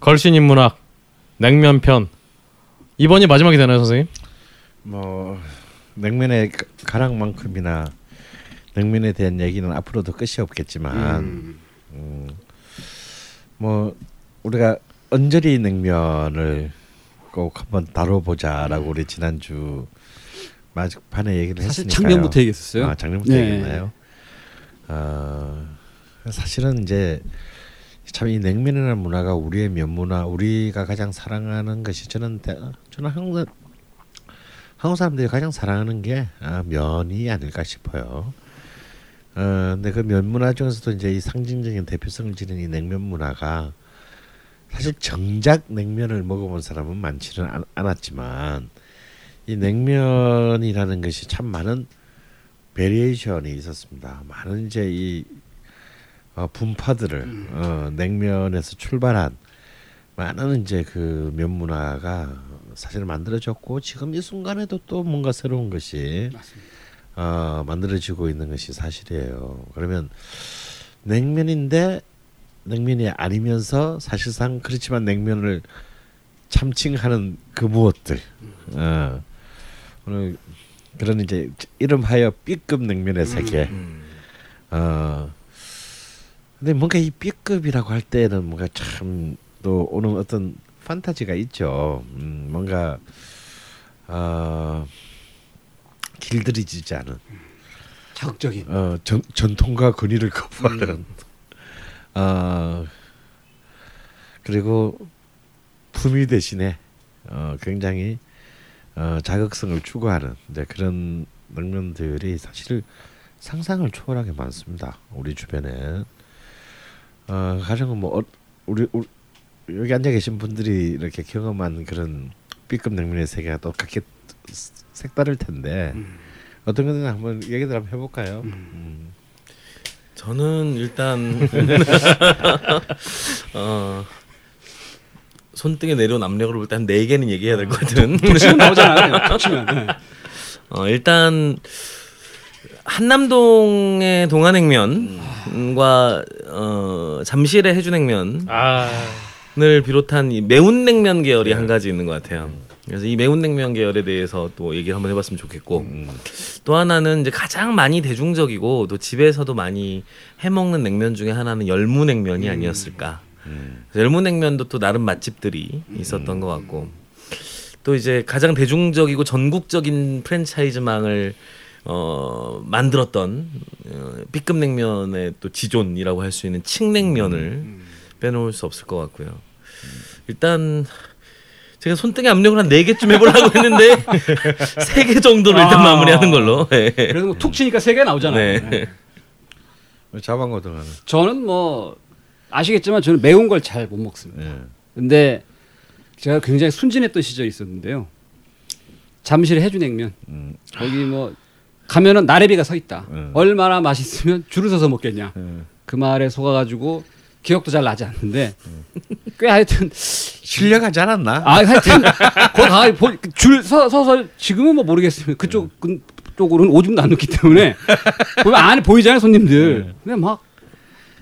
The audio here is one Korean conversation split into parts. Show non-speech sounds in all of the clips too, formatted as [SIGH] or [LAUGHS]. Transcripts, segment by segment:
걸신 인문학 냉면 편 이번이 마지막이 되나요, 선생님? 뭐 냉면의 가- 가락만큼이나 냉면에 대한 얘기는 앞으로도 끝이 없겠지만 음, 뭐 우리가 언저리 냉면을 꼭 한번 다뤄보자라고 우리 지난주 마지판에 얘기를 사실 했으니까요. 작년부터 얘기했었어요. 아, 작년부터 네. 얘기했나요? 어, 사실은 이제 참 이 냉면이라는 문화가 우리의 면문화, 우리가 가장 사랑하는 것이 저는 대, 저는 한국 한국 사람들이 가장 사랑하는 게 아, 면이 아닐까 싶어요. 어, 근데 그 면 문화 중에서도 이제 이 상징적인 대표성을 지닌 이 냉면 문화가 사실 정작 냉면을 먹어본 사람은 많지는 않, 않았지만 이 냉면이라는 것이 참 많은 variation이 있었습니다. 많은 이제 이 어, 분파들을 어, 냉면에서 출발한 많은 이제 그 면 문화가 사실 만들어졌고 지금 이 순간에도 또 뭔가 새로운 것이 어, 만들어지고 있는 것이 사실이에요. 그러면 냉면인데 냉면이 아니면서 사실상 그렇지만 냉면을 참칭하는 그 무엇들. 어, 오늘 그런 이제 이름하여 B급 냉면의 세계. 어. 근데 뭔가 이 B급이라고 할 때는 뭔가 참 또 오는 어떤 판타지가 있죠. 음, 뭔가 어, 길들이지지 않은 자극적인. 어, 전, 전통과 권위를 거부하는 어, 그리고 품위 대신에 어, 굉장히 어, 자극성을 추구하는 이제 그런 냉면들이 사실 상상을 초월하게 많습니다. 우리 주변에 어, 가령 뭐 어, 우리, 우리 여기 앉아 계신 분들이 이렇게 경험한 그런 B급 냉면의 세계가 또 각기 색다를 텐데 어떤 거는 한번 얘기들 한번 해볼까요? 음. 저는 일단 [LAUGHS] 어 손등에 내려온 압력을 볼때 한 네 개는 얘기해야 될 것 같은. 지금 나오잖아요. [LAUGHS] 네. 어 일단 한남동의 동안냉면과 어 잠실의 해주냉면 아. 을 비롯한 이 매운 냉면 계열이 한 가지 있는 것 같아요. 그래서 이 매운 냉면 계열에 대해서 또 얘기를 한번 해봤으면 좋겠고 또 하나는 이제 가장 많이 대중적이고 또 집에서도 많이 해먹는 냉면 중에 하나는 열무냉면이 아니었을까. 그래서 열무냉면도 또 나름 맛집들이 있었던 것 같고 또 이제 가장 대중적이고 전국적인 프랜차이즈망을 어 만들었던 어, B급 냉면의 또 지존이라고 할 수 있는 칡냉면을 빼놓을 수 없을 것 같고요. 일단 제가 손등에 압력을 한 네 개쯤 해보려고 [LAUGHS] 했는데 [LAUGHS] 세 개 정도로 일단 아. 마무리하는 걸로. 네. [LAUGHS] 그래도 뭐툭 치니까 세 개 나오잖아요. 네. 네. 자방고 등하는. 저는 뭐 아시겠지만 저는 매운 걸 잘 못 먹습니다. 예. 근데 제가 굉장히 순진했던 시절이 있었는데요. 잠실의 해주냉면 음. 거기 뭐 가면은 나래비가 서 있다. 음. 얼마나 맛있으면 줄을 서서 먹겠냐. 예. 그 말에 속아가지고 기억도 잘 나지 않는데 꽤 하여튼 실려가지 않았나? 아 하여튼 거기 가줄 서서 지금은 뭐 모르겠으면 그쪽 그 쪽으로는 오줌도 안 넣기 때문에 보면 안에 보이잖아요 손님들. 근데 막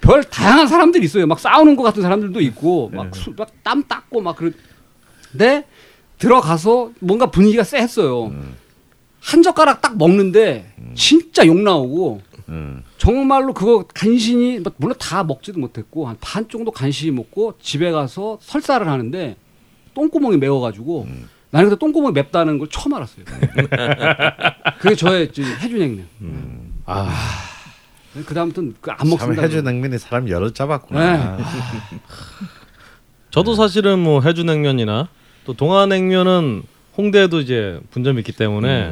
별 다양한 사람들이 있어요. 막 싸우는 것 같은 사람들도 있고 막땀 닦고 막 그런. 근데 들어가서 뭔가 분위기가 쎄했어요. 한 젓가락 딱 먹는데 진짜 욕 나오고 음. 정말로 그거 간신히 뭐 물론 다 먹지도 못했고 한 반 정도 간신히 먹고 집에 가서 설사를 하는데 똥구멍이 매워가지고 나는 그때 똥구멍이 맵다는 걸 처음 알았어요. [LAUGHS] 그게 저의 이제 해준 냉면. 아, 그 다음부터는 그안 참 먹습니다. 해주 냉면이 사람 여러 잡았구나. 네. 저도 사실은 뭐 해주냉면이나 또 동아냉면은 홍대에도 이제 분점이 있기 때문에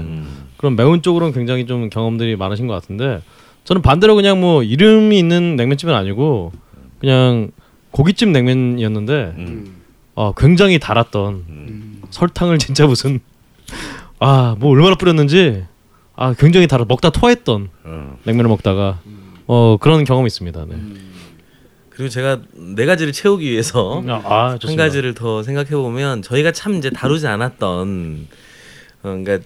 그런 매운 쪽으로는 굉장히 좀 경험들이 많으신 것 같은데 저는 반대로 그냥 뭐 이름이 있는 냉면집은 아니고 그냥 고깃집 냉면이었는데 음. 아 굉장히 달았던 음. 설탕을 진짜 무슨 [LAUGHS] 아 뭐 얼마나 뿌렸는지 아 굉장히 달아 먹다 토했던 어. 냉면을 먹다가 어 그런 경험이 있습니다. 네. 그리고 제가 네 가지를 채우기 위해서 아, 한 좋습니다. 가지를 더 생각해 보면 저희가 참 이제 다루지 않았던 어, 그러니까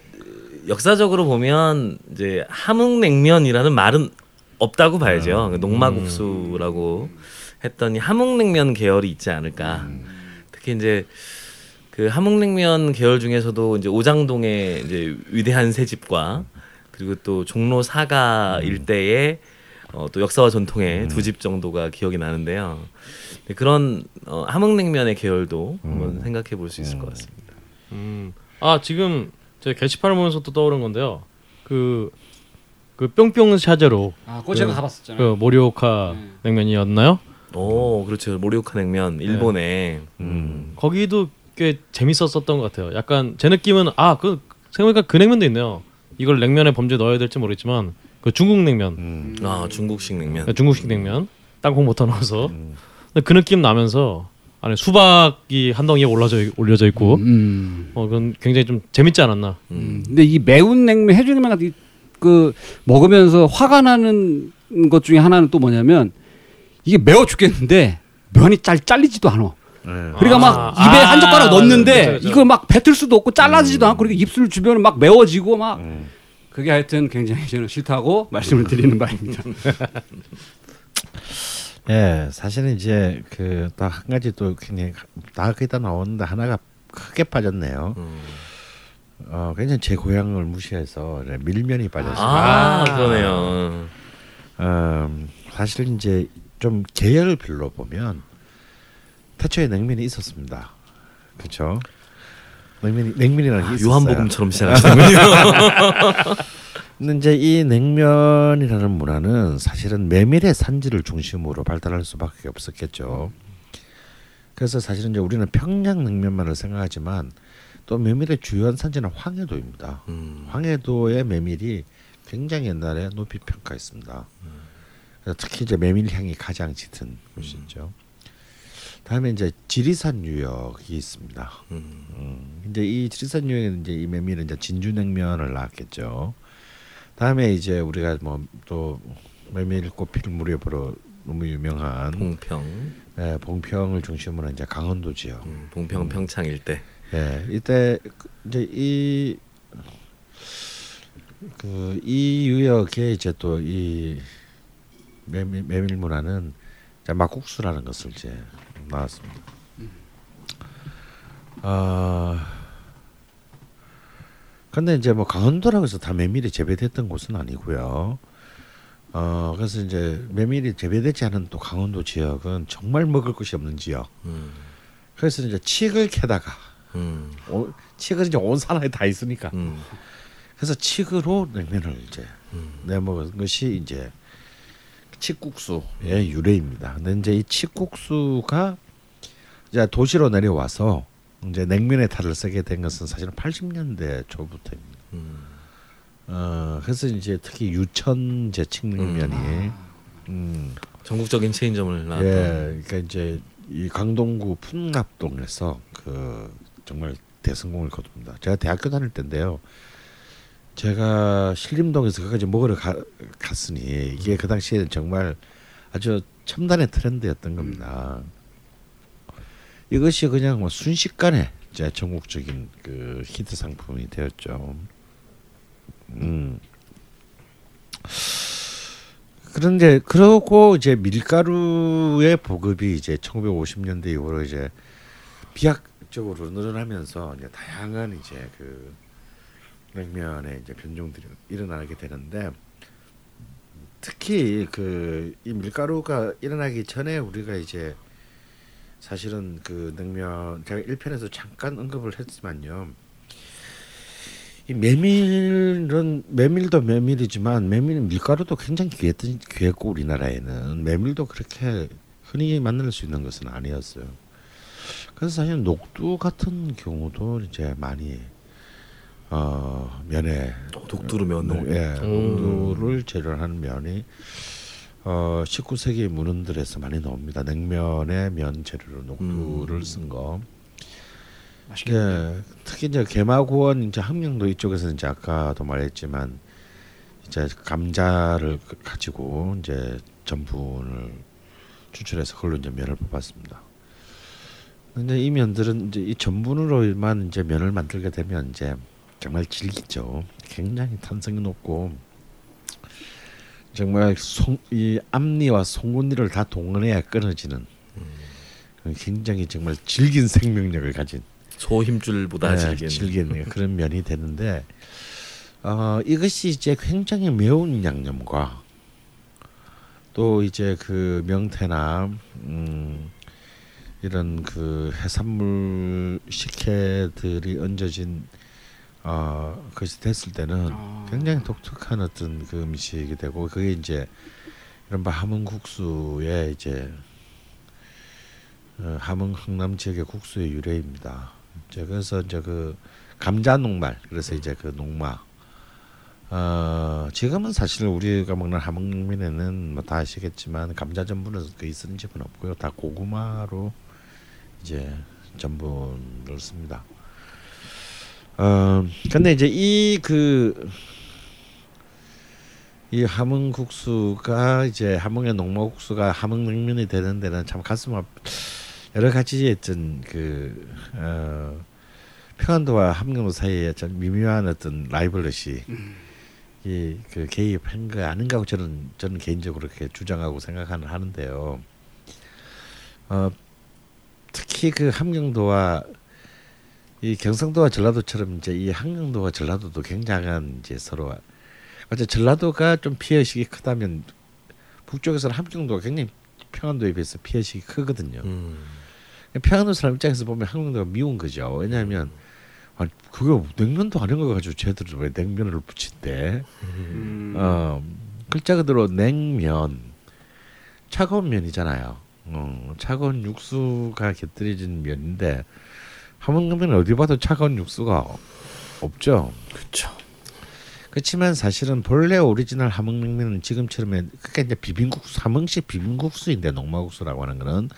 역사적으로 보면 이제 함흥냉면이라는 말은 없다고 봐야죠. 음. 농마국수라고 했더니 함흥냉면 계열이 있지 않을까. 특히 이제 그 함흥냉면 계열 중에서도 이제 오장동의 이제 위대한 새 집과 그리고 또 종로 사가 일대의 어, 또 역사와 전통의 두집 정도가 기억이 나는데요. 네, 그런 어, 함흥냉면의 계열도 한번 생각해 볼 수 있을 것 같습니다. 음. 아 지금 제 게시판을 보면서 또 떠오른 건데요. 그, 그 뿅뿅 샤제로 아, 그거 제가 그- 가봤었잖아요. 그 모리오카 네. 냉면이었나요? 오, 그렇죠. 모리오카 냉면 일본의 음. 거기도 꽤 재밌었었던 것 같아요. 약간 제 느낌은 아그 생각해보니까 그 냉면도 있네요. 이걸 냉면에 범죄 넣어야 될지 모르겠지만 그 중국 냉면, 음. 아 중국식 냉면. 그러니까 중국식 냉면 땅콩 버터 넣어서 근데 그 느낌 나면서 안에 수박이 한 덩이에 올라져 올려져 있고 음. 어 그건 굉장히 좀 재밌지 않았나. 음. 근데 이 매운 냉면 해중냉면 같은 이- 그 먹으면서 화가 나는 것 중에 하나는 또 뭐냐면 이게 매워 죽겠는데 면이 잘 잘리지도 않아. 네. 그러니까 아. 막 입에 아, 한 젓가락 넣었는데 그쵸, 그쵸. 이걸 막 뱉을 수도 없고 잘라지지도 않고 그리고 입술 주변을 막 매워지고 막 음. 그게 하여튼 굉장히 저는 싫다고 [LAUGHS] 말씀을 드리는 바입니다. 예, [LAUGHS] 사실은 이제 그 또 한 가지 또 굉장히 다 거기다 나오는데 하나가 크게 빠졌네요. 음. 어, 굉장히 제 고향을 무시해서 밀면이 빠졌어요. 아, 아. 그러네요. 음, 사실 이제 좀 계열별로 보면 태초에 냉면이 있었습니다. 그렇죠? 냉면이 냉면이라는 게 있었어요. 요한복음처럼 시작하시는군요. [LAUGHS] 근데 이제 이 냉면이라는 문화는 사실은 메밀의 산지를 중심으로 발달할 수밖에 없었겠죠. 그래서 사실은 이제 우리는 평양 냉면만을 생각하지만 또 메밀의 주요한 산지는 황해도입니다. 음. 황해도의 메밀이 굉장히 옛날에 높이 평가했습니다. 그래서 특히 이제 메밀 향이 가장 짙은 곳이죠. 다음에 이제 지리산 유역이 있습니다. 음. 음, 이제 이 지리산 유역에는 이제 이 메밀은 이제 진주냉면을 낳았겠죠. 다음에 이제 우리가 뭐 또 메밀 꽃필 무렵으로 너무 유명한 봉평, 예, 봉평을 중심으로 이제 강원도 지역. 음, 봉평 평창 일대. 예, 이때 그 이제 이 그 이 유역에 이제 또 이 메밀, 메밀 문화는 이제 막국수라는 것을 이제 나왔습니다. 아 근데 이제 뭐 강원도라고 해서 다 메밀이 재배됐던 곳은 아니고요. 어 그래서 이제 메밀이 재배되지 않은 또 강원도 지역은 정말 먹을 것이 없는 지역. 음. 그래서 이제 칡을 캐다가 음. 오, 칡은 이제 온 산하에 다 있으니까 음. 그래서 칡으로 냉면을 이제 음. 내먹은 것이 이제 칡국수의 유래입니다. 근데 이제 이 칡국수가 이제 도시로 내려와서 이제 냉면의 탈을 쓰게 된 것은 사실은 80년대 초부터입니다. 음. 어 그래서 이제 특히 유천 제칡냉면이 음, 전국적인 체인점을 나왔던. 예, 그러니까 이제 이 강동구 풍납동에서 그 정말 대성공을 거둡니다. 제가 대학교 다닐 때인데요. 제가 신림동에서 그까지 먹으러 가, 갔으니 이게 그 당시에 정말 아주 첨단의 트렌드였던 겁니다. 이것이 그냥 뭐 순식간에 이제 전국적인 그 히트 상품이 되었죠. 음. 그런데 그러고 이제 밀가루의 보급이 이제 1950년대 이후로 이제 비약적으로 늘어나면서 이제 다양한 이제 그 냉면의 이제 변종들이 일어나게 되는데 특히 그 이 밀가루가 일어나기 전에 우리가 이제 사실은 그 냉면 제가 1편에서 잠깐 언급을 했지만요. 이 메밀은 메밀도 메밀이지만 메밀 밀가루도 굉장히 귀했던 귀했고 우리나라에는 메밀도 그렇게 흔히 만날 수 있는 것은 아니었어요. 그래서 사실 녹두 같은 경우도 이제 많이 어 면에 어, 독두루 면을. 예, 음. 녹두를 재료로 하는 면이 어 19세기 문헌들에서 많이 나옵니다. 냉면에 면 재료로 녹두를 음. 쓴 거. 맛있겠네. 예, 특히 이제 개마고원 이제 함경도 이쪽에서 이제 아까도 말했지만 이제 감자를 그- 가지고 이제 전분을 추출해서 그걸로 이제 면을 뽑았습니다. 근데 이 면들은 이제 이 전분으로만 이제 면을 만들게 되면 이제 정말 질기죠. 굉장히 탄성이 높고 정말 송, 이 앞니와 송곳니를 다 동원해야 끊어지는 굉장히 정말 질긴 생명력을 가진 소힘줄보다 네, 질긴. 질긴 그런 면이 되는데 어, 이것이 이제 굉장히 매운 양념과 또 이제 그 명태나 음, 이런 그 해산물 식혜들이 얹어진 어 것이 됐을 때는 아. 굉장히 독특한 어떤 그 음식이 되고 그게 이제 이런 바 함흥 국수의 이제 어, 함흥 흥남 지역의 국수의 유래입니다. 이제 그래서 이제 그 감자 녹말 그래서 이제 그 녹마 어 지금은 사실 우리가 먹는 함흥냉면에는 뭐 다 아시겠지만 감자 전분을 거의 쓰는 집은 없고요 다 고구마로 이제 전분을 씁니다. 어 근데 이제 이그 이 함흥국수가 이제 함흥의 농마국수가 함흥냉면이 되는 데는 참 가슴 아프 여러 가지 어떤 그 어, 평안도와 함경도 사이에 어떤 미묘한 어떤 라이벌러시 이그 개입한 거 아닌가 고 저는 저는 개인적으로 그렇게 주장하고 생각하는 하는데요. 어 특히 그 함경도와 이 경상도와 전라도처럼 이제 이 함경도와 전라도도 굉장한 이제 서로 어째 전라도가 좀 피해식이 크다면 북쪽에서는 함경도가 굉장히 평안도에 비해서 피해식이 크거든요. 음. 평안도 사람 입장에서 보면 한국도가 미운 거죠. 왜냐하면 아 그거 냉면도 아닌 거 가지고 쟤들은 왜 냉면을 붙인대? 음. 어 글자 그대로 냉면 차가운 면이잖아요. 어, 차가운 육수가 곁들여진 면인데 함흥냉면은 어디 봐도 차가운 육수가 없죠. 그렇죠. 그렇지만 사실은 본래 오리지널 함흥냉면은 지금처럼 그러니까 이제 비빔국수 함흥식 비빔국수인데 농마국수라고 하는 거는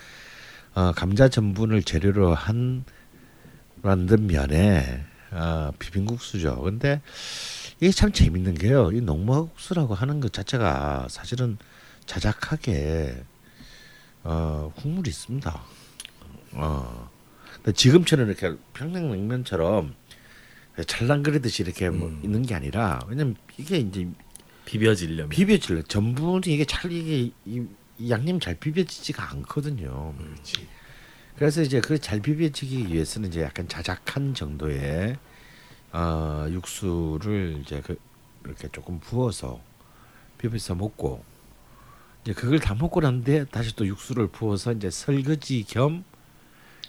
어, 감자 전분을 재료로 한 만든 면에 어, 비빔국수죠. 근데 이게 참 재밌는 게요. 이 농마국수라고 하는 것 자체가 사실은 자작하게 어, 국물이 있습니다. 어. 지금처럼 이렇게 평양냉면처럼 잘난 그리듯이 이렇게 뭐 음. 있는 게 아니라 왜냐면 이게 이제 비벼지려면. 비벼질래 전분이 이게 잘 이게 이, 이 양념이 잘 비벼지지가 않거든요. 그래서 이제 그 잘 비벼지기 위해서는 이제 약간 자작한 정도의 어, 육수를 이제 그 이렇게 조금 부어서 비벼서 먹고 이제 그걸 다 먹고 난데 다시 또 육수를 부어서 이제 설거지 겸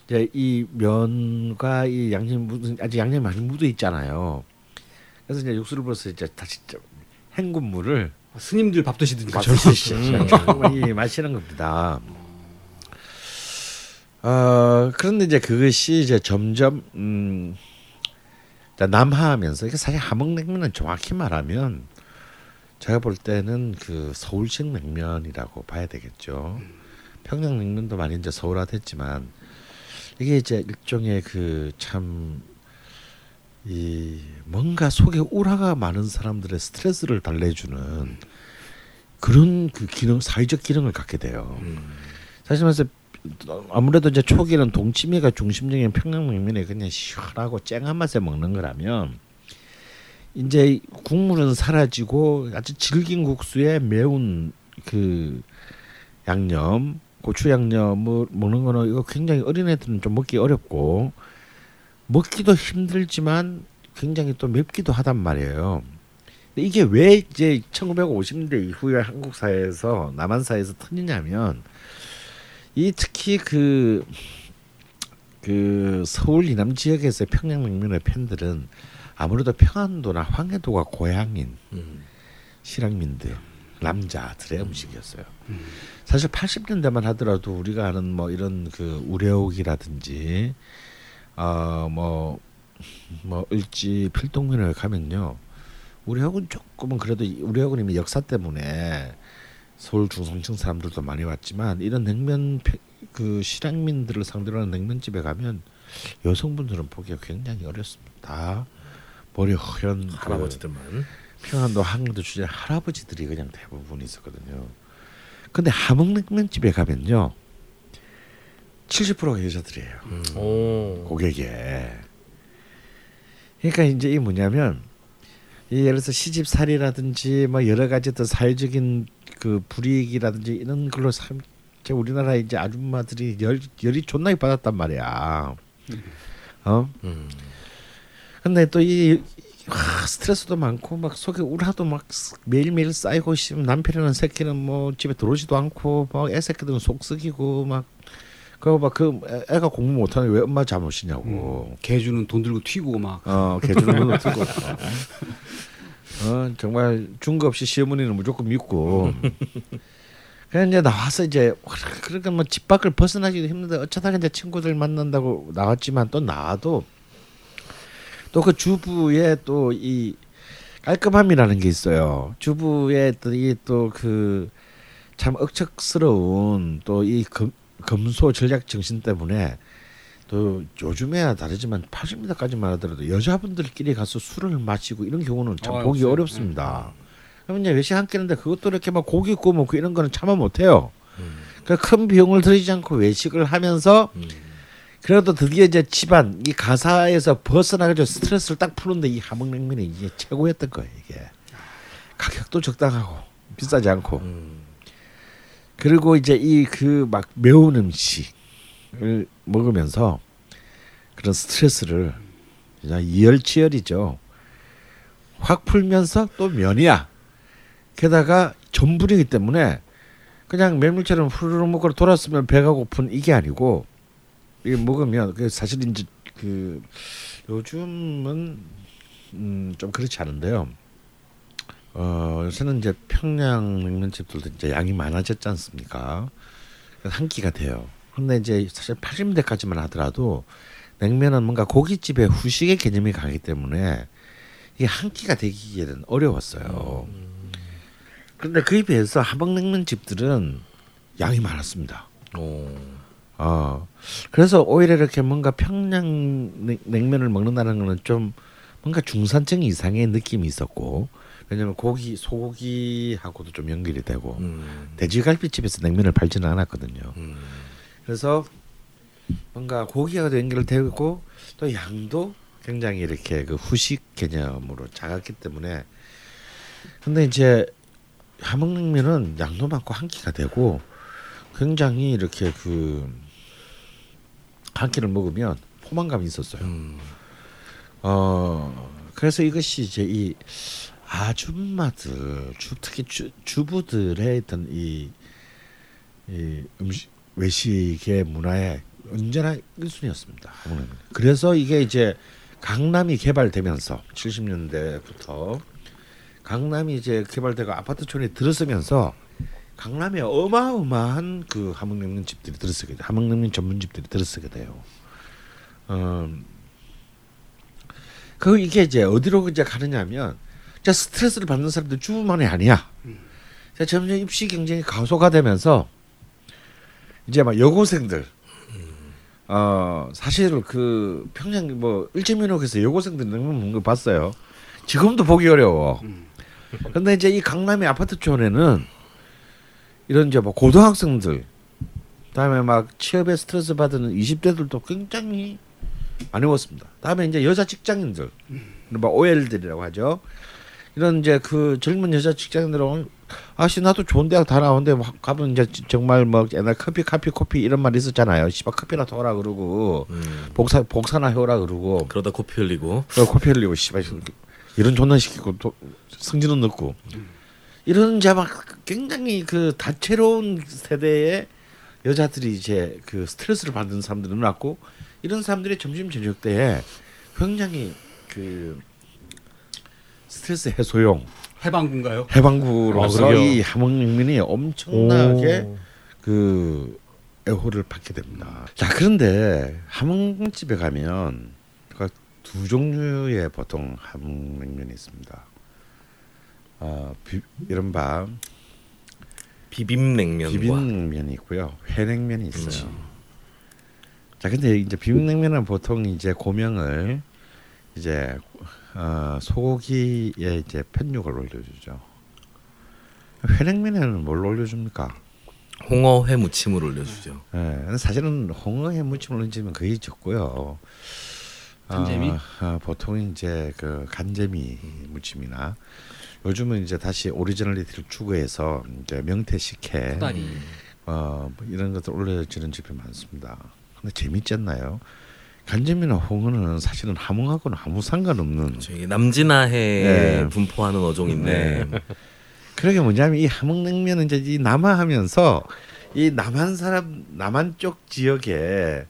이제 이 면과 이 양념 묻은 아직 양념이 많이 묻어 있잖아요. 그래서 이제 육수를 부어서 이제 다시 좀 헹군물을 스님들 밥 드시듯이 맛이 마시는 겁니다. 어 그런데 이제 그것이 이제 점점 음 자, 남하하면서 이게 사실 함흥냉면은 정확히 말하면 제가 볼 때는 그 서울식 냉면이라고 봐야 되겠죠. 평양냉면도 많이 이제 서울화됐지만 이게 이제 일종의 그 참 이 뭔가 속에 우라가 많은 사람들의 스트레스를 달래주는 그런 그 기능 사회적 기능을 갖게 돼요. 사실 말해서 아무래도 이제 초기는 동치미가 중심적인 평양냉면에 그냥 시원하고 쨍한 맛에 먹는 거라면 이제 국물은 사라지고 아주 질긴 국수에 매운 그 양념 고추 양념을 먹는 거는 이거 굉장히 어린애들은 좀 먹기 어렵고 먹기도 힘들지만 굉장히 또 맵기도 하단 말이에요. 근데 이게 왜 이제 1950년대 이후에 한국 사회에서 남한 사회에서 터지냐면 이 특히 그, 그 서울 이남 지역에서의 평양냉면의 팬들은 아무래도 평안도나 황해도가 고향인 음. 실향민들 남자들의 음 식이었어요. 사실 80년대만 하더라도 우리가 아는 뭐 이런 그 우레옥이라든지 어뭐뭐 뭐 을지 필동면을 가면요. 우레옥은 조금은 그래도 이- 우레옥은 이미 역사 때문에 서울 중성층 사람들도 많이 왔지만 이런 냉면 그 실향민들을 상대로 하는 냉면집에 가면 여성분들은 보기가 굉장히 어렵습니다. 다 머리 허연 그 할아버지들만. 평안도 항도 주제 할아버지들이 그냥 대부분 있었거든요. 근데 함흥냉면집에 가면요. 70%가 여자들이에요. 음. 오. 고객에. 그러니까 이제 이 뭐냐면 이 예를 들어서 시집살이라든지 뭐 여러 가지 어떤 사회적인 그 불이익이라든지 이런 걸로 삶제 우리나라 이제 아줌마들이 열 열이 존나게 받았단 말이야. 어? 음. 근데 또 이 스트레스도 많고 막 속에 우라도 막 매일매일 쌓이고 있으면 남편이나 새끼는 뭐 집에 들어오지도 않고 막 애새끼들은 속 썩이고 막 그거 막그 애가 공부 못하는 왜 엄마 잘못이냐고. 개주는 돈 들고 튀고 막. 어, 개주는 건 없고. 어, 정말 중거 없이 시어머니는 무조건 믿고. 그냥 이제 나와서 이제 그러니까 뭐 집 밖을 벗어나기도 힘든데 어쩌다가 이제 친구들 만난다고 나왔지만 또 나와도 또 그 주부의 또 이 깔끔함이라는 게 있어요. 주부의 또이또그 참 억척스러운 또이 검소 전략 정신 때문에 또 요즘에야 다르지만 80년대까지만 하더라도 여자분들끼리 가서 술을 마시고 이런 경우는 참 어, 보기. 어렵습니다. 그러면 이제 외식 한 끼는데 그것도 이렇게 막 고기 구워 먹고 이런 거는 참아 못해요. 그러니까 큰 비용을 들이지 않고 외식을 하면서 음. 그래도 드디어 이제 집안 이 가사에서 벗어나가지고 스트레스를 딱 푸는데 이 함흥냉면이 이게 최고였던 거예요 이게. 가격도 적당하고 비싸지 않고. 음. 그리고 이제 이 그 막 매운 음식을 먹으면서 그런 스트레스를 그냥 이열치열이죠. 확 풀면서 또 면이야. 게다가 전분이기 때문에 그냥 메밀처럼 후루룩 먹고 돌았으면 배가 고픈 이게 아니고 이게 먹으면 그 사실 이제 그 요즘은 음 좀 그렇지 않은데요. 어 요새는 이제 평양 냉면집들도 이제 양이 많아졌지 않습니까? 한 끼가 돼요. 근데 이제 사실 80년대까지만 하더라도 냉면은 뭔가 고깃집의 후식의 개념이 강하기 때문에 이게 한 끼가 되기에는 어려웠어요. 그런데 그에 비해서 함흥냉면 집들은 양이 많았습니다. 오. 어 그래서 오히려 이렇게 뭔가 평양 냉- 냉면을 먹는다는 거는 좀 뭔가 중산층 이상의 느낌이 있었고 왜냐면 고기 소고기하고도 좀 연결이 되고 음. 돼지갈비집에서 냉면을 팔지는 않았거든요. 음. 그래서 뭔가 고기하고도 연결되고 또 양도 굉장히 이렇게 그 후식 개념으로 작았기 때문에 근데 이제 함흥냉면은 양도 많고 한 끼가 되고 굉장히 이렇게 그 한 끼를 먹으면 포만감이 있었어요. 음. 어 그래서 이것이 이제 이 아줌마들 주, 특히 주, 주부들의 어떤 이, 이 음식 외식의 문화의 언제나 1순위였습니다. 그래서 이게 이제 강남이 개발되면서 70년대부터 강남이 이제 개발되고 아파트촌에 들어서면서 강남에 어마어마한 그 함흥냉면 집들이 들어서게 돼. 함흥냉면 전문집들이 들어서게 돼요. 음, 그 이게 이제 어디로 이제 가느냐면 자 스트레스를 받는 사람들 주부만이 아니야. 자 점점 입시 경쟁이 가소화되면서 이제 막 여고생들 어 사실 그 평양 뭐 일제민옥에서 여고생들 냉면 먹는 거 봤어요. 지금도 보기 어려워. 근데 이제 이 강남의 아파트촌에는 이런 이제 뭐 고등학생들 다음에 막 취업에 스트레스 받는 20대들도 굉장히 많이 먹었습니다. 다음에 이제 여자 직장인들, 뭐 OL들이라고 하죠. 이런 이제 그 젊은 여자 직장인들은 아씨 나도 좋은 대학 다 나오는데 막 가면 이제 정말 뭐 옛날 커피 커피 커피 이런 말 있었잖아요. 씨발 커피나 더 하라 그러고 음. 복사 복사나 해오라 그러고 그러다 코피 흘리고 그 커피 흘리고 씨발 이런 존나 시키고 또 승진은 넣고 이런 이제 막 굉장히 그 다채로운 세대의 여자들이 이제 그 스트레스를 받는 사람들이 늘어났고 이런 사람들이 점심 저녁 때에 굉장히 그 스트레스 해소용 해방군가요? 해방구로서 아. 이 함흥냉면이 엄청나게 오. 그 애호를 받게 됩니다. 자 그런데 함흥집에 가면 그두 종류의 보통 함흥냉면이 있습니다. 어, 비, 이른바 비빔냉면과 비빔냉면이 있고요, 회냉면이 있어요. 자 근데 이제 비빔냉면은 보통 이제 고명을 이제 어, 소고기에 이제 편육을 올려주죠. 회냉면에는 뭘 올려줍니까? 홍어 회 무침을 올려주죠. 예, 근데 사실은 홍어에 무침을 얹으면 거의 적고요. 간재미? 어, 어, 보통 이제 그 간재미 무침이나 요즘은 이제 다시 originality를 추구해서 이제 명태 식혜 코다리. 어, 뭐 이런 것들 올려지는 집이 많습니다. 근데 재밌지 않나요? 간점이나 홍어는 사실은 함흥하고는 아무 상관없는 저기 남진아해 네. 분포하는 어종인데 그러게 뭐냐면 이 함흥냉면은 이제 이 남하하면서 이 남한 사람 남한 쪽 지역에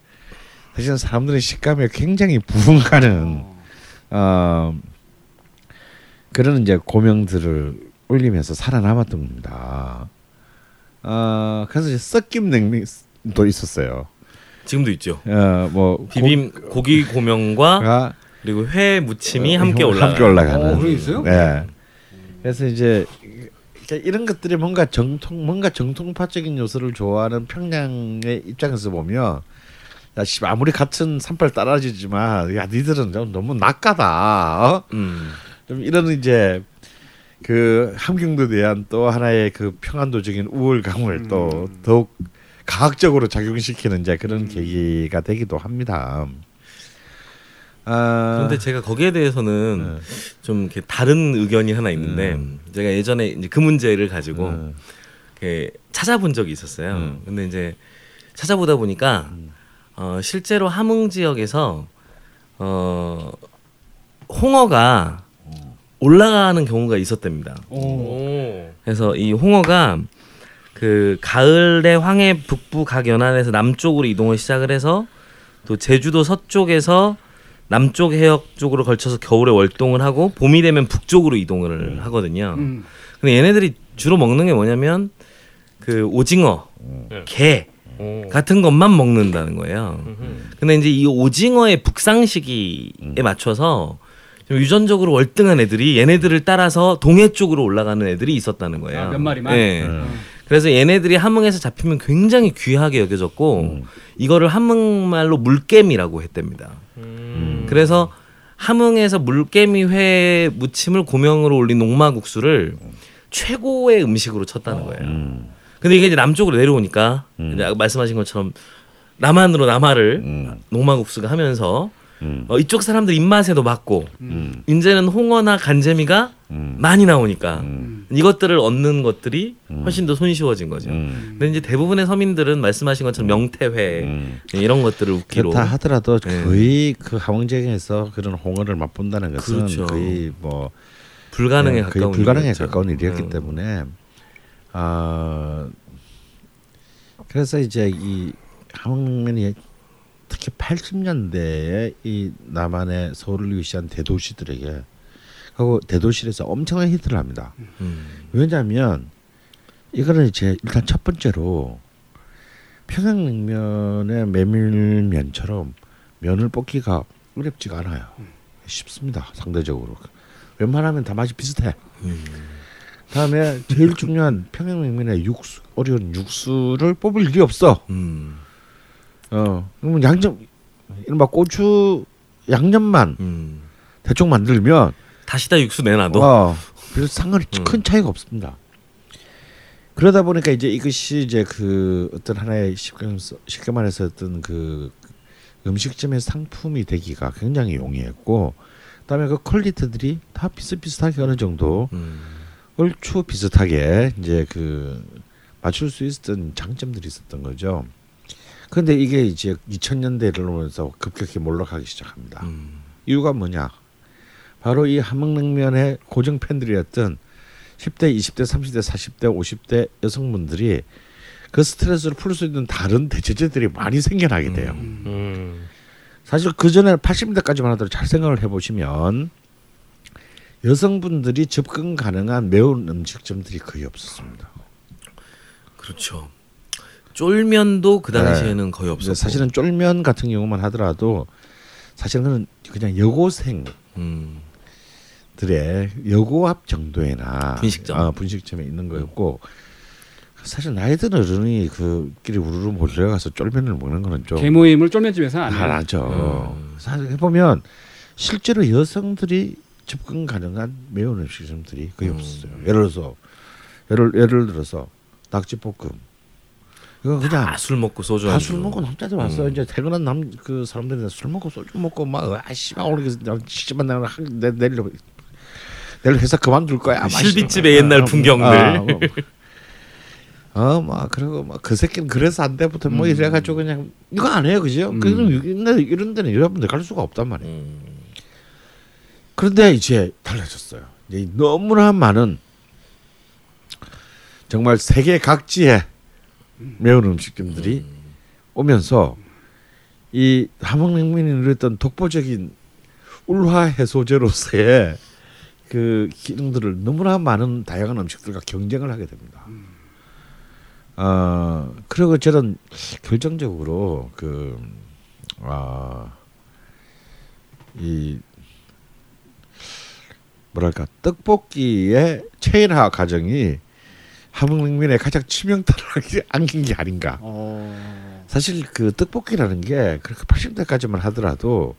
사실은 사람들의 식감에 굉장히 부응하는 어 그런 이제 고명들을 올리면서 살아남았던 겁니다. 어 그래서 이제 섞임 냉면도 있었어요. 지금도 있죠. 어 뭐 비빔 고 기 고명과 가 [LAUGHS] 그리고 회 무침이 어, 함께 올라 함께 올라가는. 어, 그런 게 있어요? 네. 그래서 이제 이런 것들이 뭔가 정통 뭔가 정통파적인 요소를 좋아하는 평양의 입장에서 보면 야, 씨, 아무리 같은 산발 따라지지만 야 니들은 좀 너무 낙가다. 어? 음. 좀 이런 이제 그 함경도에 대한 또 하나의 그 평안도적인 우월감을 또 더욱 과학적으로 작용시키는 이제 그런 계기가 되기도 합니다. 아, 그런데 제가 거기에 대해서는 좀 이렇게 다른 의견이 하나 있는데 제가 예전에 이제 그 문제를 가지고 음. 이렇게 찾아본 적이 있었어요. 음. 근데 이제 찾아보다 보니까 어, 실제로 함흥 지역에서 어, 홍어가 올라가는 경우가 있었답니다. 오. 그래서 이 홍어가 그 가을에 황해 북부 각 연안에서 남쪽으로 이동을 시작을 해서 또 제주도 서쪽에서 남쪽 해역 쪽으로 걸쳐서 겨울에 월동을 하고 봄이 되면 북쪽으로 이동을 하거든요. 음. 근데 얘네들이 주로 먹는 게 뭐냐면 그 오징어, 네. 게 오. 같은 것만 먹는다는 거예요. 음흠. 근데 이제 이 오징어의 북상 시기에 맞춰서 좀 유전적으로 월등한 애들이 얘네들을 따라서 동해 쪽으로 올라가는 애들이 있었다는 거예요. 아, 몇 마리만? 네. 음. 그래서 얘네들이 함흥에서 잡히면 굉장히 귀하게 여겨졌고 음. 이거를 함흥말로 물개미라고 했답니다. 음. 그래서 함흥에서 물개미 회 무침을 고명으로 올린 녹마국수를 최고의 음식으로 쳤다는 거예요. 음. 근데 이게 이제 남쪽으로 내려오니까 음. 말씀하신 것처럼 남한으로 남하를 음. 녹마국수가 하면서 음. 어, 이쪽 사람들 입맛에도 맞고 음. 이제는 홍어나 간재미가 음. 많이 나오니까 음. 이것들을 얻는 것들이 음. 훨씬 더 손쉬워진 거죠. 음. 근데 이제 대부분의 서민들은 말씀하신 것처럼 명태회 음. 이런 것들을 웃기로 그렇다 하더라도 네. 거의 그 함흥지역에서 그런 홍어를 맛본다는 것은 그렇죠. 거의 뭐 불가능에 네, 가까운 거의 불가능에 일이었죠. 가까운 일이었기 음. 때문에 아 그래서 이제 이 함흥면이 특히 80년대에 이 남한의 서울을 위시한 대도시들에게 하고 대도시에서 엄청난 히트를 합니다. 음. 왜냐하면 이거는 이제 일단 첫 번째로 평양냉면의 메밀면처럼 면을 뽑기가 어렵지가 않아요. 쉽습니다. 상대적으로 웬만하면 다 맛이 비슷해. 음. 다음에 제일 중요한 평양냉면의 육수 어려운 육수를 뽑을 일이 없어. 음. 어 그러면 양념 이른바 고추 양념만 음. 대충 만들면 다시다 육수 내놔도 어, 그래서 상관이 음. 큰 차이가 없습니다. 그러다 보니까 이제 이것이 이제 그 어떤 하나의 식감 식감 안에서 어떤 그 음식점의 상품이 되기가 굉장히 용이했고 그다음에 그 퀄리티들이 다 비슷비슷하게 어느 정도 음. 얼추 비슷하게 이제 그 맞출 수 있었던 장점들이 있었던 거죠. 그런데 이게 이제 2000년대를 오면서 급격히 몰락하기 시작합니다. 음. 이유가 뭐냐? 바로 이 함흥냉면의 고정 팬들이었던 10대, 20대, 30대, 40대, 50대 여성분들이 그 스트레스를 풀 수 있는 다른 대체제들이 많이 생겨나게 돼요. 음. 사실 그 전에 80년대까지만 하더라도 잘 생각을 해보시면 여성분들이 접근 가능한 매운 음식점들이 거의 없었습니다. 그렇죠. 쫄면도 그 당시에는 거의 이제 없었고 사실은 쫄면 같은 경우만 하더라도 사실은 그냥 여고생들의 음. 여고 앞 정도에나 분식점. 어, 분식점에 있는 거였고 사실 나이 든 어른이 그끼리 우르르 몰려가서 쫄면을 먹는 거는 좀 개모임을 쫄면집에서 안. 안 하죠. 음. 사실 해보면 실제로 여성들이 접근 가능한 매운 음식점들이 거의 음. 없었어요. 예를 들어서 예를 예를 들어서 낙지볶음 이거 그냥 다 술 먹고 소주 다. 술 먹고 남자들 왔어. 음. 이제 퇴근한 남 그 사람들이 술 먹고 소주 먹고 막 아 씨발 오늘 시집만 한- 내 내일 내일 회사 그만둘 거야. 막 실비집의 씨- 옛날 아, 풍경들. 아, 뭐. 어막 그리고 막 그 새끼는 그래서 안 돼부터 뭐 이래가지고 그냥 이거 안 해요 그죠? 음. 그래서 이런 데는 여러분들 갈 수가 없단 말이에요. 음. 그런데 이제 달라졌어요. 이제 너무나 많은 정말 세계 각지의 매운 음식점들이 오면서 이 함흥냉면이 누렸던 독보적인 울화 해소제로서의 그 기능들을 너무나 많은 다양한 음식들과 경쟁을 하게 됩니다. 어 그리고 저는 결정적으로 그 아, 이 뭐랄까 떡볶이의 체인화 과정이 함흥냉면에 가장 치명타를 안긴 게 아닌가. 어. 사실 그 떡볶이라는 게 그렇게 80대까지만 하더라도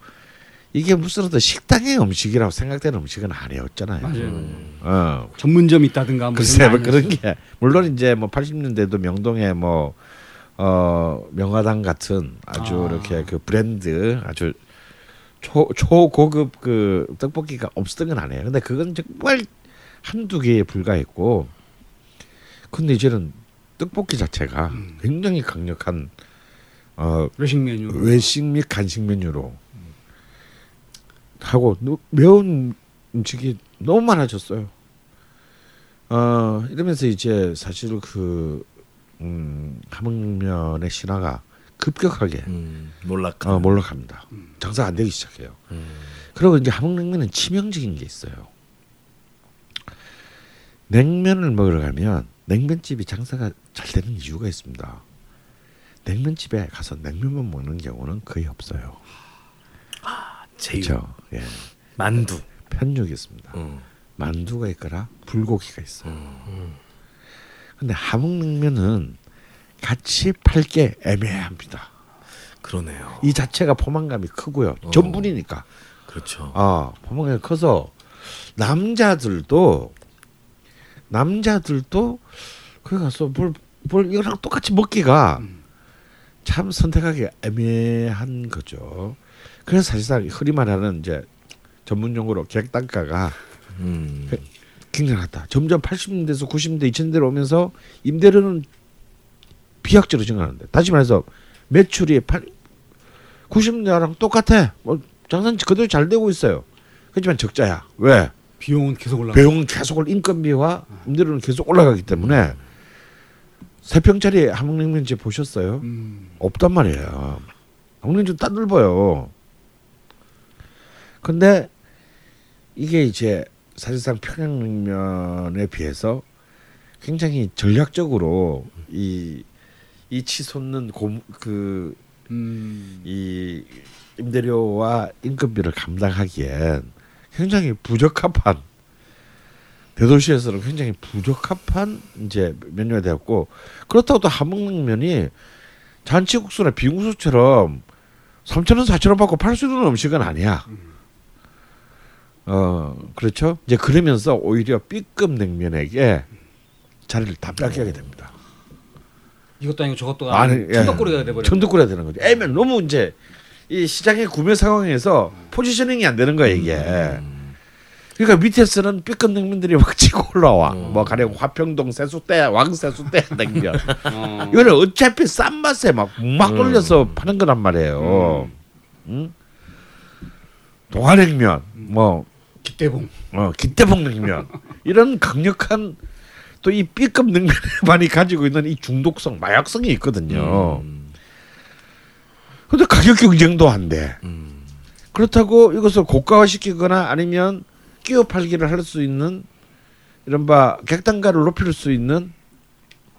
이게 무슨 어떤 식당의 음식이라고 생각되는 음식은 아니었잖아요. 맞아요. 음. 어. 전문점 있다든가 뭐 글쎄 뭐 그런. 게 물론 이제 뭐 80년대도 명동에 뭐 어, 명화당 같은 아주 아. 이렇게 그 브랜드 아주 초 초고급 그 떡볶이가 없었던 건 아니에요. 근데 그건 정말 한두 개에 불과했고 근데 이제는 떡볶이 자체가 음. 굉장히 강력한 어 외식 메뉴. 외식 및 간식 메뉴로 하고 노- 매운 음식이 너무 많아졌어요. 어 이러면서 이제 사실 그 음, 함흥면의 신화가 급격하게 음. 몰락. 어, 몰락합니다. 장사 안 되기 시작해요. 음. 그리고 이제 함흥냉면은 치명적인 게 있어요. 냉면을 먹으러 가면 냉면집이 장사가 잘 되는 이유가 있습니다. 냉면집에 가서 냉면만 먹는 경우는 거의 없어요. 제육. 그렇죠. 예. 만두. 편육이 있습니다. 음. 만두가 있거나 불고기가 있어요. 음. 근데 함흥냉면은 같이 팔게 애매합니다. 그러네요. 이 자체가 포만감이 크고요. 어. 전분이니까. 그렇죠. 아, 포만감이 커서 남자들도 남자들도 거기 가서 뭘, 뭘 이거랑 똑같이 먹기가 참 선택하기 애매한 거죠. 그래서 사실상 흔히 말하는 이제 전문 용어로 객단가가 음. 굉장히 낮다. 점점 80년대에서 90년대, 2000년대로 오면서 임대료는 비약적으로 증가하는데 다시 말해서 매출이 8, 90년대랑 똑같아. 뭐 장사는 그대로 잘 되고 있어요. 그렇지만 적자야. 왜? 비용은 계속 올라가. 배용은 계속 올- 인건비와 임대료는 계속 올라가기 때문에 세 평짜리 함흥냉면집 보셨어요? 음. 없단 말이에요. 함흥냉면 딴 넓어요. 근데 이게 이제 사실상 평양냉면에 비해서 굉장히 전략적으로 이, 이 치 솟는 고, 그, 음. 이 임대료와 인건비를 감당하기엔 굉장히 부적합한 대도시에서는 굉장히 부적합한 이제 메뉴가 되었고 그렇다고 또 함흥냉면이 잔치국수나 비국수처럼 3천 원, 4천 원 받고 팔 수 있는 음식은 아니야. 어 그렇죠. 이제 그러면서 오히려 B급 냉면에게 자리를 답답하게 하게 됩니다. 이것도 아니고 저것도 아니, 예. 천덕거리가 돼버려. 천득거려야 되는 거죠. 애면 너무 이제 이 시장의 구매 상황에서 포지셔닝이 안 되는 거야 이게. 그러니까 밑에서는 B급 냉면들이 확 치고 올라와. 음. 뭐 가령 화평동 세수대, 왕세수대 냉면. [LAUGHS] 어. 이거는 어차피 싼 맛에 막막 음. 돌려서 파는 거란 말이에요. 응? 동아냉면, 뭐 기대봉. 어, 기대봉 냉면 이런 강력한 또 이 B급 냉면만이 [LAUGHS] 가지고 있는 이 중독성, 마약성이 있거든요. 음. 근데 가격 경쟁도 안 돼. 음. 그렇다고 이것을 고가화시키거나 아니면 끼워 팔기를 할 수 있는 이런 바 객단가를 높일 수 있는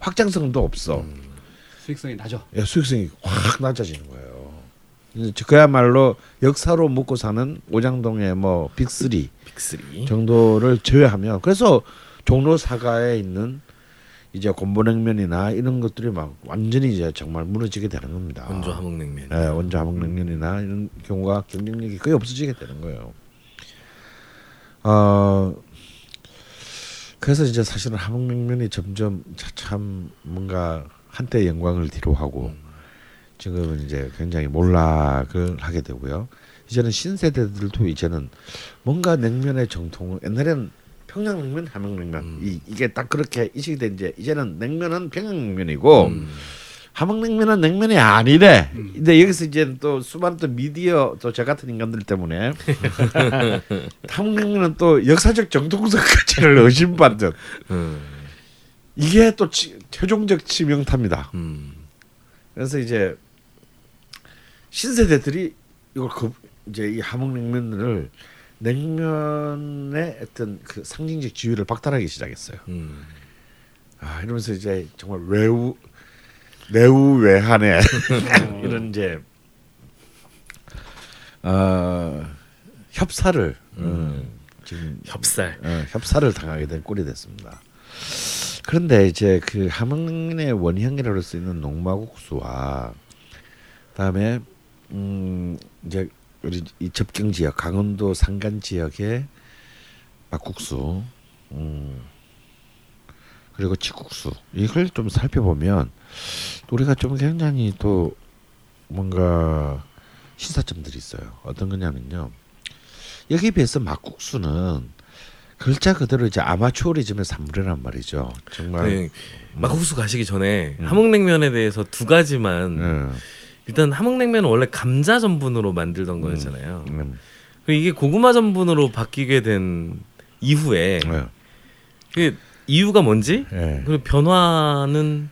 확장성도 없어. 수익성이 낮아. 예, 수익성이 확 낮아지는 거예요. 그야말로 역사로 먹고 사는 오장동의 뭐 빅3 빅3. 정도를 제외하면 그래서 종로 사가에 있는 이제 곰보냉면이나 이런 것들이 막 완전히 이제 정말 무너지게 되는 겁니다. 원조 함흥냉면. 예, 원조 함흥냉면이나 이런 경우가 경쟁력이 거의 없어지게 되는 거예요. 어 그래서 이제 사실은 함흥냉면이 점점 차- 참 뭔가 한때 영광을 뒤로하고 지금은 이제 굉장히 몰락을 하게 되고요. 이제는 신세대들도 이제는 뭔가 냉면의 정통을 옛날에는 평양냉면, 함흥냉면 음. 이 이게 딱 그렇게 인식이 된 이제 이제는 냉면은 평양냉면이고 음. 함흥냉면은 냉면이 아니래. 근데 여기서 이제 또 수많은 또 미디어 또 저 같은 인간들 때문에 [LAUGHS] 함흥냉면은 또 역사적 정통성 가치를 의심받는 음. 이게 또 치, 최종적 치명타입니다. 음. 그래서 이제 신세대들이 이걸 그 이제 이 함흥냉면을 냉면의 어떤 그 상징적 지위를 박탈하기 시작했어요. 음. 아 이러면서 이제 정말 외우 내우 외한의 [LAUGHS] 이런 이제 어 협사를 어, 지금 협살. 어, 협사를 당하게 된 꼴이 됐습니다. 그런데 이제 그 함흥의 원형이라고 할 수 있는 농마국수와 그다음에 음 이제 우리 이 접경 지역 강원도 산간 지역의 막국수 음 그리고 치국수 이걸 좀 살펴보면 우리가 좀 굉장히 또 뭔가 시사점들이 있어요. 어떤 거냐면요. 여기에 비해서 막국수는 글자 그대로 이제 아마추어리즘의 산물이란 말이죠. 정말 네. 막국수 가시기 전에 음. 함흥냉면에 대해서 두 가지만 예. 일단 함흥냉면은 원래 감자 전분으로 만들던 거였잖아요. 음, 그리고 이게 고구마 전분으로 바뀌게 된 이후에 예. 그 이유가 뭔지 예. 그리고 변화는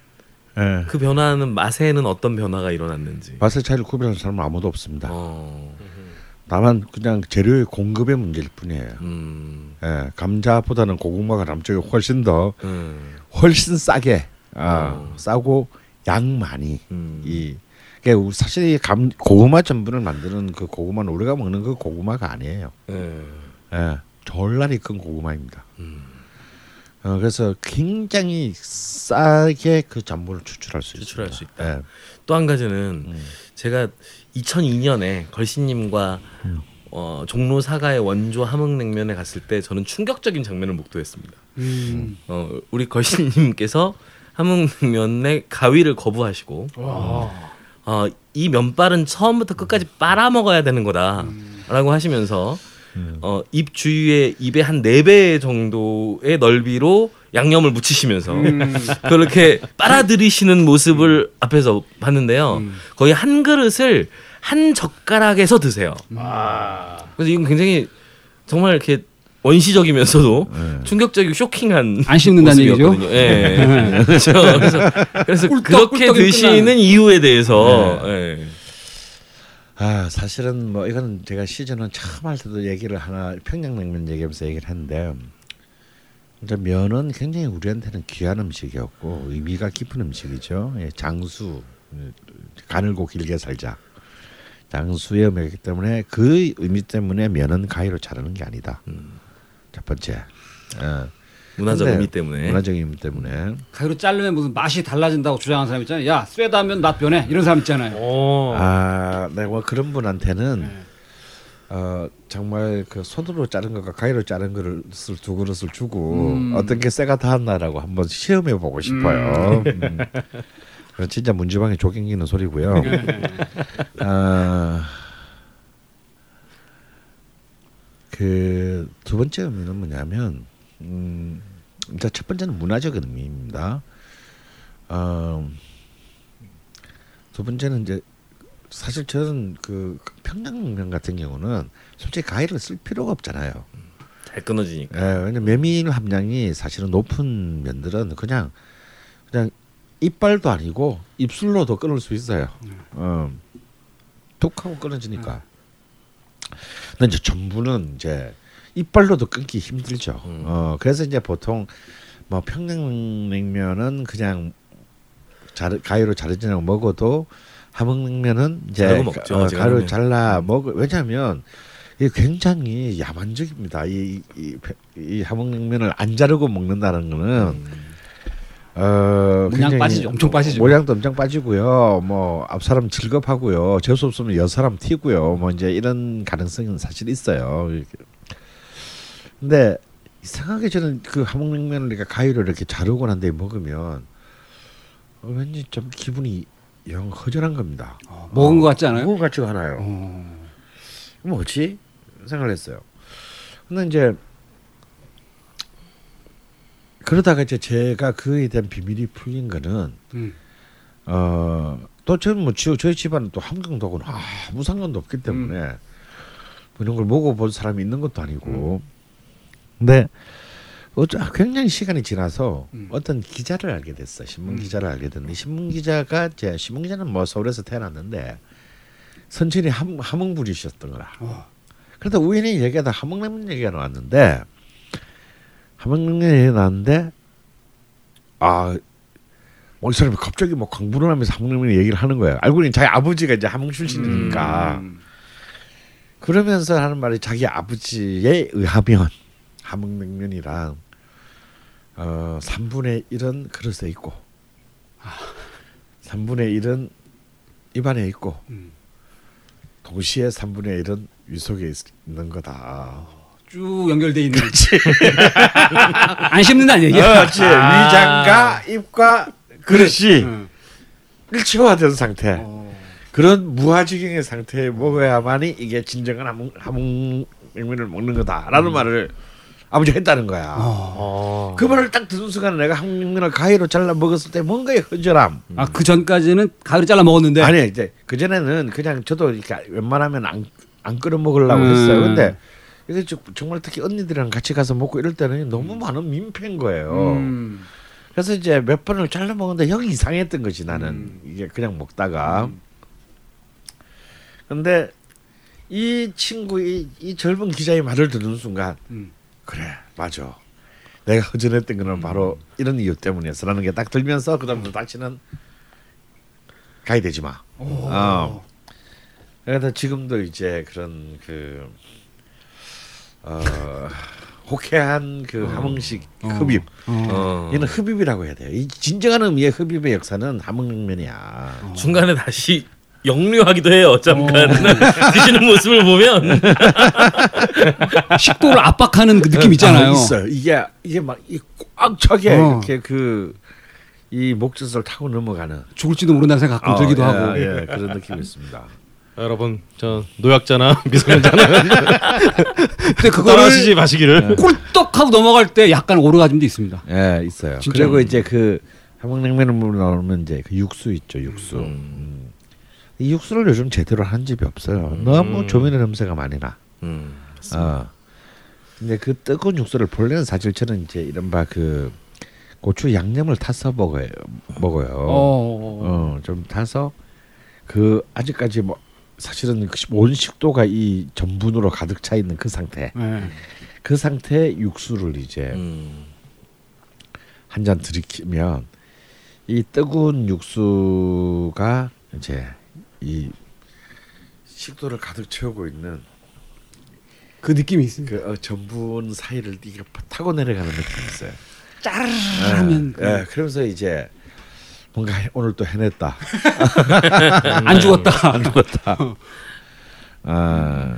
예. 그 변화는 맛에는 어떤 변화가 일어났는지. 맛의 차이를 구별하는 사람은 아무도 없습니다. 어. 다만 그냥 재료의 공급의 문제일 뿐이에요. 음. 예. 감자보다는 고구마가 남쪽에 훨씬 더 음. 훨씬 싸게 아, 어. 싸고 양 많이 음. 이 그러니까 우리 사실 이 감, 고구마 전분을 만드는 그 고구마는 우리가 먹는 그 고구마가 아니에요. 예. 예, 졸라리 큰 고구마입니다. 음. 어, 그래서 굉장히 싸게 그 전분을 추출할 수 추출할 있습니다. 수 있다. 예. 또한 가지는 음. 제가 2002년에 걸신님과 어, 종로 사가의 원조 함흥냉면에 갔을 때 저는 충격적인 장면을 목도했습니다. 음. 어, 우리 걸신님께서 함흥냉면의 가위를 거부하시고 어, 이 면발은 처음부터 끝까지 빨아 먹어야 되는 거다라고 하시면서 음. 어, 입 주위에 입의 한 네 배 정도의 넓이로 양념을 묻히시면서 음. 그렇게 빨아들이시는 모습을 앞에서 봤는데요. 거의 한 그릇을 한 젓가락에서 드세요. 그래서 이건 굉장히 정말 이렇게 원시적이면서도 네. 충격적이고 쇼킹한 안 씹는다는 얘기죠? 예. 그렇죠. 그래서, 그래서 꿀떡, 그렇게 드시는 끝나는. 이유에 대해서 예. 아 사실은 뭐 이거는 제가 시즌은 처음 할 때도 얘기를 하나 평양냉면 얘기하면서 얘기를 했는데 이제 면은 굉장히 우리한테는 귀한 음식이었고 의미가 깊은 음식이죠. 예, 장수 예, 가늘고 길게 살자. 장수의 의미이기 때문에 그 의미 때문에 면은 가위로 자르는 게 아니다. 첫 번째. 예, 문화적 의미 때문에 문화적 의미 때문에 가위로 자르면 무슨 맛이 달라진다고 주장하는 사람 있잖아요. 야 쇠다면 맛 변해 이런 사람 있잖아요. 어. 아, 네, 뭐 그런 분한테는 어 정말 그 손으로 자른 것과 가위로 자른 그릇을 두 그릇을 주고 음. 어떤 게 쇠가 닿았나라고 한번 시험해 보고 싶어요. 음. 그건 진짜 문지방에 조경기는 소리고요. 아, 그 두 번째 의미는 뭐냐면 음, 일단 첫 번째는 문화적 의미입니다. 어, 두 번째는 이제 사실 저는 그 평양냉면 같은 경우는 솔직히 가위를 쓸 필요가 없잖아요. 잘 끊어지니까. 예, 왜냐 메밀 함량이 사실은 높은 면들은 그냥 그냥 이빨도 아니고 입술로도 끊을 수 있어요. 어, 툭 하고 끊어지니까. 근데 이제 전부는 이제 이빨로도 끊기 힘들죠. 음. 어, 그래서 이제 보통 뭐 평양냉면은 그냥 자르, 가위로 자르지 않고 먹어도 함흥냉면은 이제 먹죠, 어, 가위로. 잘라 먹어. 왜냐하면 이게 굉장히 야만적입니다. 이, 이, 이 함흥냉면을 안 자르고 먹는다는 거는 음. 어, 모양 굉장히 빠지죠. 엄청 빠지죠. 모양도 엄청 빠지고요. 뭐 앞 사람 질겁하고요. 재수 없으면 여사람 튀고요. 뭐 이제 이런 가능성은 사실 있어요. 근데 이상하게 저는 그 함흥냉면을 우리가 가위로 이렇게 자르고 난 뒤에 먹으면 어, 왠지 좀 기분이 영 허전한 겁니다. 어, 먹은 것 같지 않아요? 먹은 것 같지가 않아요. 어. 뭐지? 생각을 했어요. 근데 이제 그러다가 이제 제가 그에 대한 비밀이 풀린 거는 음. 어또 저는 뭐 지- 저희 집안은 또 함경도하고는 아무 상관도 없기 때문에 뭐 이런 걸 먹어본 사람이 있는 것도 아니고 근데 어쩌 굉장히 시간이 지나서 음. 어떤 기자를 알게 됐어 신문 기자를 알게 됐는데 신문 기자가 제 신문 기자는 뭐 서울에서 태어났는데 선천이 함, 함흥불이셨던 거라 어. 그러다 우연히 얘기하다 함흥냉면 얘기가 나왔는데 함흥냉면 얘기가 나왔는데 아, 뭐이 사람이 갑자기 뭐 강부를 하면서 함흥냉면 얘기를 하는 거예요. 알고 보니 자기 아버지가 이제 함흥 출신이니까 음. 그러면서 하는 말이 자기 아버지에 의하면 함흥냉면이랑 어 3분의 1은 그릇에 있고 3분의 1은 입안에 있고 음. 동시에 3분의 1은 위속에 있- 있는 거다. 쭉 연결돼 있는. 안 씹는다는 얘기야. 그렇지. 위장과 입과 그릇이 음. 일체화된 상태. 어. 그런 무아지경의 상태에 먹어야만이 이게 진정한 함흥, 함흥 냉면을 먹는 거다라는 말을 아버지가 했다는 거야. 어. 그 말을 딱 듣는 순간 내가 함흥 냉면을 가위로 잘라 먹었을 때 뭔가의 허전함. 아, 그 전까지는 가위로 잘라 먹었는데. 아니 이제 그 전에는 그냥 저도 이렇게 웬만하면 안, 안 끓여 먹으려고 음. 했어요. 근데 저- 정말 특히 언니들이랑 같이 가서 먹고 이럴 때는 너무 많은 민폐인 거예요. 음. 그래서 이제 몇 번을 잘라 먹었는데 형 이상했던 거지 나는 음. 이게 그냥 먹다가. 음. 근데 이 친구 이, 이 젊은 기자의 말을 듣는 순간 음. 그래 맞아 내가 허전했던 거는 바로 이런 이유 때문이었어라는 게 딱 들면서 그다음부터 다시는 가야 되지 마. 어. 그래서 지금도 이제 그런 그 어, 호쾌한 그 함흥식 흡입 어. 어. 얘는 흡입이라고 해야 돼요. 이 진정한 의미의 흡입의 역사는 함흥냉면이야. 중간에 다시 역류하기도 해요. 잠깐 [LAUGHS] 드시는 모습을 보면 [LAUGHS] 식도를 압박하는 그 느낌 있잖아요. 아, 있어요. 이게 이게 막꽉 차게 어. 이렇게 그 이 목젖을 타고 넘어가는 죽을지도 모른다는 생각 가끔 어, 들기도 예, 하고. 예, 그런 느낌이 있습니다. 여러분 저 노약자나 [LAUGHS] 미성년자나 [LAUGHS] 근데 그거를 따라하시지 마시기를. 꿀떡하고 넘어갈 때 약간 오르가즘도 있습니다. 예, 있어요. 진짜. 그리고 이제 그 함흥냉면을 나오면 이제 그 육수 있죠, 육수. 음. 이 육수를 요즘 제대로 한 집이 없어요. 너무 조미료 냄새가 많이 나. 음. 어. 근데 그 뜨거운 육수를 본래는 사실 저는 이제 이른바 그 고추 양념을 타서 먹어요. 먹어요. 어. 어, 좀 타서 그 아직까지 뭐 사실은 그온 식도가 이 전분으로 가득 차 있는 그 상태. 네. 그 상태 육수를 이제 음. 한잔 들이키면 이 뜨거운 육수가 이제 이 식도를 가득 채우고 있는 그 느낌이 있습니다. 그 어, 전분 사이를 이게 타고 내려가는 느낌이 있어요. 짜르르 하면 예, 예, 그러면서 이제 뭔가 해- 오늘 또 해냈다. [LAUGHS] 안 죽었다. 안 죽었다. 아,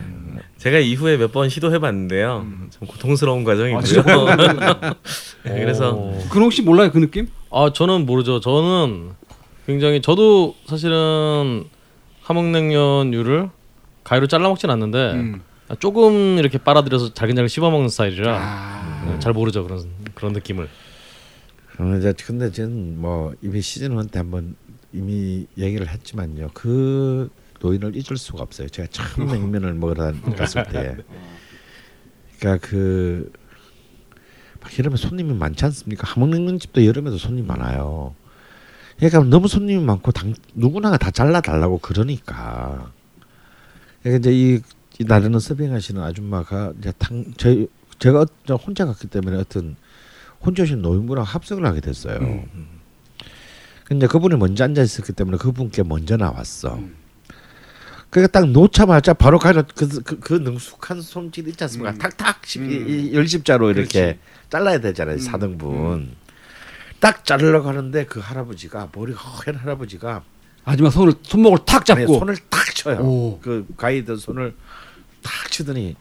제가 이후에 몇 번 시도해봤는데요. 좀 고통스러운 과정이고요. [LAUGHS] 네, 그래서 어. 그럼 혹시 몰라요 그 느낌? 아 저는 모르죠. 저는 굉장히 저도 사실은 함흥냉면류를 가위로 잘라 먹진 않는데 음. 아, 조금 이렇게 빨아들여서 잘근잘근 씹어 먹는 스타일이라 아. 네, 잘 모르죠 그런 그런 느낌을. 어, 이제 근데 저는 뭐 이미 시즌 1때 한번 이미 얘기를 했지만요. 그 노인을 잊을 수가 없어요. 제가 처음 냉면을 먹으러 갔을 때, [LAUGHS] 그러니까 그막 여름에 손님이 많지 않습니까? 함흥냉면 집도 여름에도 손님 많아요. 그러니까 너무 손님이 많고 당, 누구나가 다 잘라 달라고 그러니까. 그러니까 이제 이, 이 나르는 서빙하시는 아줌마가 이제 당 저희 제가 어- 저 혼자 갔기 때문에 어떤 혼자 오신 노인분하고 합석을 하게 됐어요. 근데 그분이 먼저 앉아 있었기 때문에 그분께 먼저 나왔어. 그러니까 딱 놓자마자 바로 가려 그, 그, 그 능숙한 손질 있지 않습니까? 탁탁 십, 이, 이 열십자로 이렇게 잘라야 되잖아요. 사등분 딱 자르려고 하는데 그 할아버지가 머리 허연 할아버지가 하지만 손을 손목을 탁 잡고 손을 탁 쳐요. 오. 그 가이드 손을 탁 치더니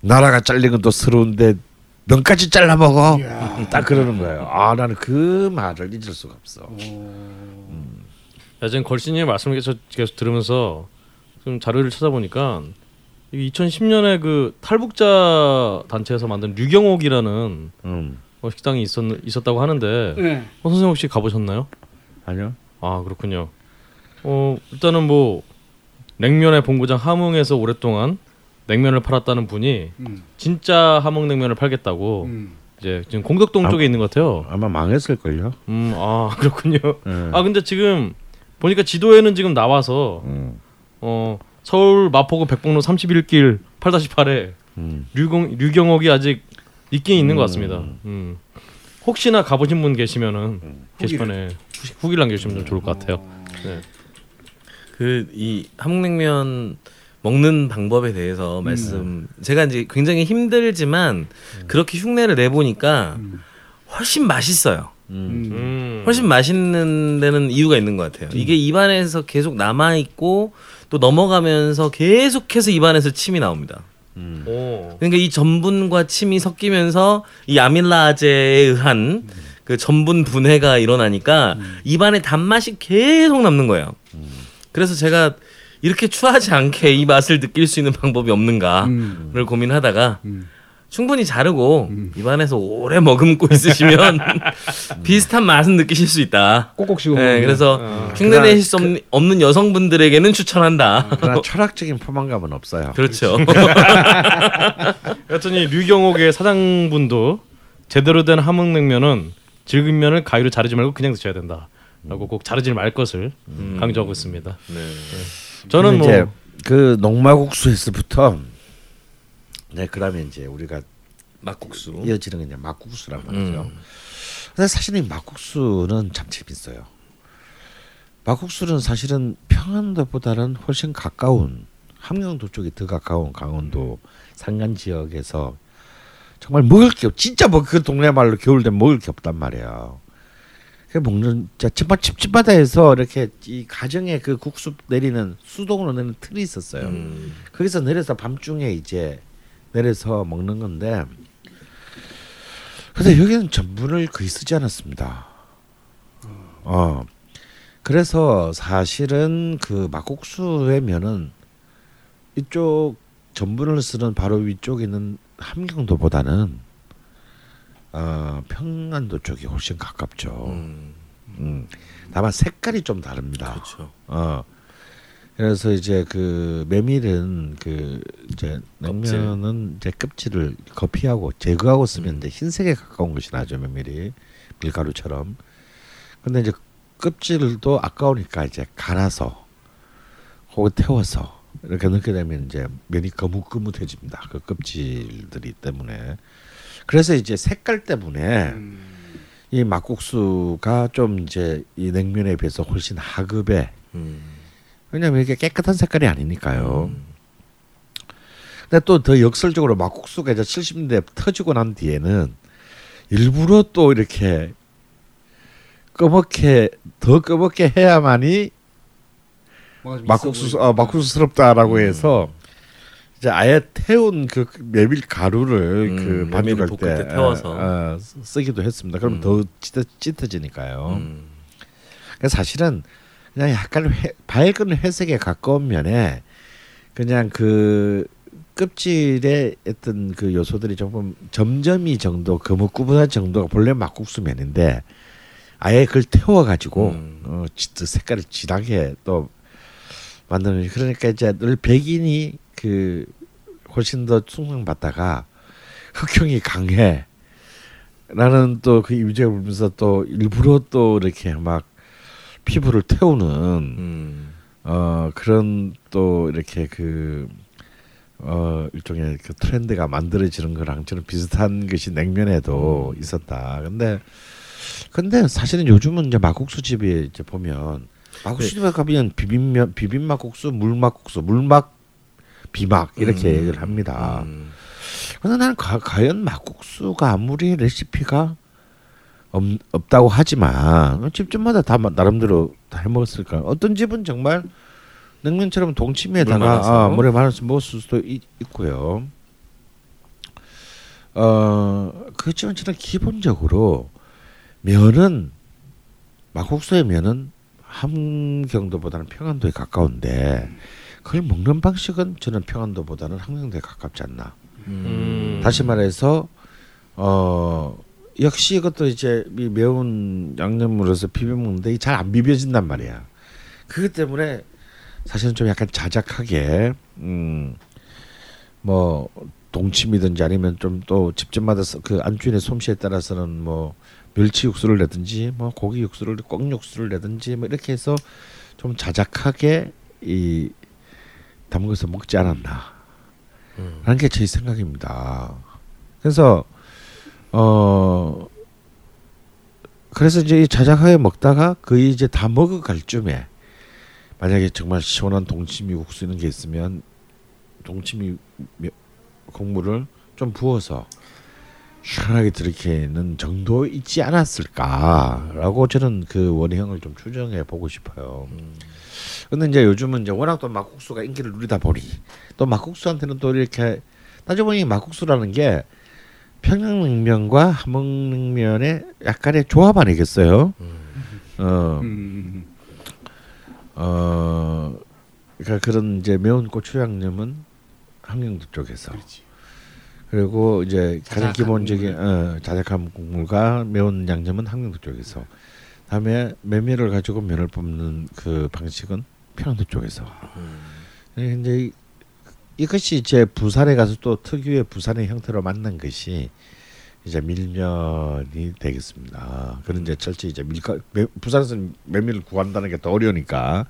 나라가 잘린 건 또 서러운데 면까지 잘라 먹어. 딱 그러는 거예요. 아 나는 그 말을 잊을 수가 없어. 예전 걸신님 말씀을 계속, 계속 들으면서 좀 자료를 찾아보니까 2010년에 그 탈북자 단체에서 만든 류경옥이라는 음. 어, 식당이 있었 있었다고 하는데 네. 어, 선생님 혹시 가보셨나요? 아니요. 아 그렇군요. 어 일단은 뭐 냉면의 본고장 함흥에서 오랫동안 냉면을 팔았다는 분이 음. 진짜 함흥냉면을 팔겠다고 음. 이제 지금 공덕동 아. 쪽에 있는 것 같아요. 아마 망했을 걸요. 음, 아 [LAUGHS] 그렇군요. 예. 아 근데 지금 보니까 지도에는 지금 나와서 음. 어 서울 마포구 백봉로 31길 8-8에 음. 류경 류경옥이 아직 있긴 있는 것 같습니다. 음. 혹시나 가보신 분 계시면은 게시판에 후기- 후기를 남겨주시면 좀 좋을 것 같아요. 네. 그이 함흥냉면 먹는 방법에 대해서 말씀 제가 이제 굉장히 힘들지만 그렇게 흉내를 내 보니까 훨씬 맛있어요. 음. 음. 훨씬 맛있는 데는 이유가 있는 것 같아요. 이게 입안에서 계속 남아 있고 또 넘어가면서 계속해서 입안에서 침이 나옵니다. 음. 오. 그러니까 이 전분과 침이 섞이면서 이 아밀라제에 의한 그 전분 분해가 일어나니까 입안에 단맛이 계속 남는 거예요. 그래서 제가 이렇게 추하지 않게 이 맛을 느낄 수 있는 방법이 없는가를 음. 고민하다가 음. 충분히 자르고 입안에서 오래 머금고 있으시면 [LAUGHS] 비슷한 맛은 느끼실 수 있다. 꼭꼭 씹어. 네, 그래서 어. 흉내 내실 수 없는, 없는 여성분들에게는 추천한다. 그러나 [LAUGHS] 철학적인 포만감은 없어요. 그렇죠. [LAUGHS] 여튼 이 류경옥의 사장분도 제대로 된 함흥냉면은 질긴 면을 가위로 자르지 말고 그냥 드셔야 된다라고 꼭 자르지 말 것을 음. 강조하고 있습니다. 네. 저는 뭐 이제 그 녹마국수에서부터 네 그다음에 이제 우리가 막국수. 이어지는 게 이제 막국수란 말이죠. 음. 근데 사실 이 막국수는 참 재밌어요. 막국수는 사실은 평안도보다는 훨씬 가까운 함경도 쪽이 더 가까운 강원도 산간 지역에서 정말 먹을 게 없, 진짜 뭐 그 동네 말로 겨울 되면 먹을 게 없단 말이야. 그 먹는 진짜 집밥 집집마다에서 이렇게 이 가정에 그 국수 내리는 수동으로 내는 틀이 있었어요. 음. 거기서 내려서 밤중에 이제 내려서 먹는 건데 근데 여기는 전분을 거의 쓰지 않았습니다. 어 그래서 사실은 그 막국수의 면은 이쪽 전분을 쓰는 바로 위쪽에 있는 함경도보다는 어 평안도 쪽이 훨씬 가깝죠. 음. 음. 다만 색깔이 좀 다릅니다. 그렇죠. 어. 그래서 이제 그 메밀은 그 이제. 냉면은 이제 껍질을 거피하고 제거하고 쓰면 이제 흰색에 가까운 것이 나죠 메밀이 밀가루처럼. 근데 이제 껍질도 아까우니까 이제 갈아서 혹은 태워서 이렇게 넣게 되면 이제 면이 거뭇거뭇해집니다. 그 껍질들이 때문에. 그래서 이제 색깔 때문에 이 막국수가 좀 이제 이 냉면에 비해서 훨씬 하급에 음. 왜냐면 이게 깨끗한 색깔이 아니니까요. 근데 또 더 역설적으로 막국수가 이제 70년대 터지고 난 뒤에는 일부러 또 이렇게 꺼멓게 더 꺼멓게 해야만이 막국수 어, 막국수스럽다라고 해서 이제 아예 태운 그 메밀 가루를 음, 그 반죽할 때, 때 태워서. 어, 어, 쓰기도 했습니다. 그럼 음. 더 짙어, 짙어지니까요. 음. 그래서 사실은 그냥 약간 회, 밝은 회색에 가까운 면에 그냥 그 껍질에 어떤 그 요소들이 조금 점점이 정도 거뭇구분한 정도가 본래 막국수 면인데 아예 그걸 태워 가지고 음. 어 색깔을 진하게 또 만드는 그러니까 이제 늘 백인이 그 훨씬 더 충성받다가 흑형이 강해 라는 또 그 이미지를 보면서 또 일부러 또 이렇게 막 피부를 태우는 음. 어 그런 또 이렇게 그 어 일종의 그 트렌드가 만들어지는 거랑 저는 비슷한 것이 냉면에도 있었다. 근데 근데 사실은 요즘은 이제 막국수 집에 이제 보면 막국수 집에 가면 비빔면 비빔막국수, 물막국수, 물막 비막 이렇게 음. 얘기를 합니다. 음. 근데 나는 과, 과연 막국수가 아무리 레시피가 없, 없다고 하지만 집집마다 다 마- 나름대로 다 해먹었을까. 어떤 집은 정말 냉면처럼 물 동치미에다가. 아, 물에 말아서 먹을 수도 있, 있고요. 어 그렇지만 저는 기본적으로 면은 막국수의 면은 함경도보다는 평안도에 가까운데 그걸 먹는 방식은 저는 평안도보다는 함경도에 가깝지 않나. 음. 다시 말해서 어 역시 이것도 이제 이 매운 양념으로서 비벼 먹는데 잘 안 비벼진단 말이야. 그것 때문에 사실은 좀 약간 자작하게 음뭐 동치미든지 아니면 좀 또 집집마다 그 안주인의 솜씨에 따라서는 뭐 멸치 육수를 내든지 뭐 고기 육수를 꽁 육수를 내든지 뭐 이렇게 해서 좀 자작하게 이 담궈서 먹지 않았나 하는 게 제 생각입니다. 그래서 어 그래서 이제 이 자작하게 먹다가 거의 이제 다 먹어갈 쯤에 만약에 정말 시원한 동치미 국수 이런 게 있으면 동치미 국물을 좀 부어서 시원하게 들이키는 정도 있지 않았을까라고 저는 그 원형을 좀 추정해 보고 싶어요. 근데 이제 요즘은 이제 워낙 또 막국수가 인기를 누리다 보니 또 막국수한테는 또 이렇게 따져 보니 막국수라는 게 평양냉면과 함흥냉면의 약간의 조합 아니겠어요? 어, 음. 어, 그러니까 그런 이제 매운 고추 양념은 함경도 쪽에서 그리고 이제 가장 기본적인 어, 자작한 국물과 매운 양념은 함경도 쪽에서 다음에 메밀을 가지고 면을 뽑는 그 방식은 평안도 쪽에서 예, 이제 이- 이것이 이제 부산에 가서 또 특유의 부산의 형태로 만난 것이 이제 밀면이 되겠습니다. 그런 이제 철저히 이제 밀가 매, 부산에서는 메밀을 구한다는 게 더 어려우니까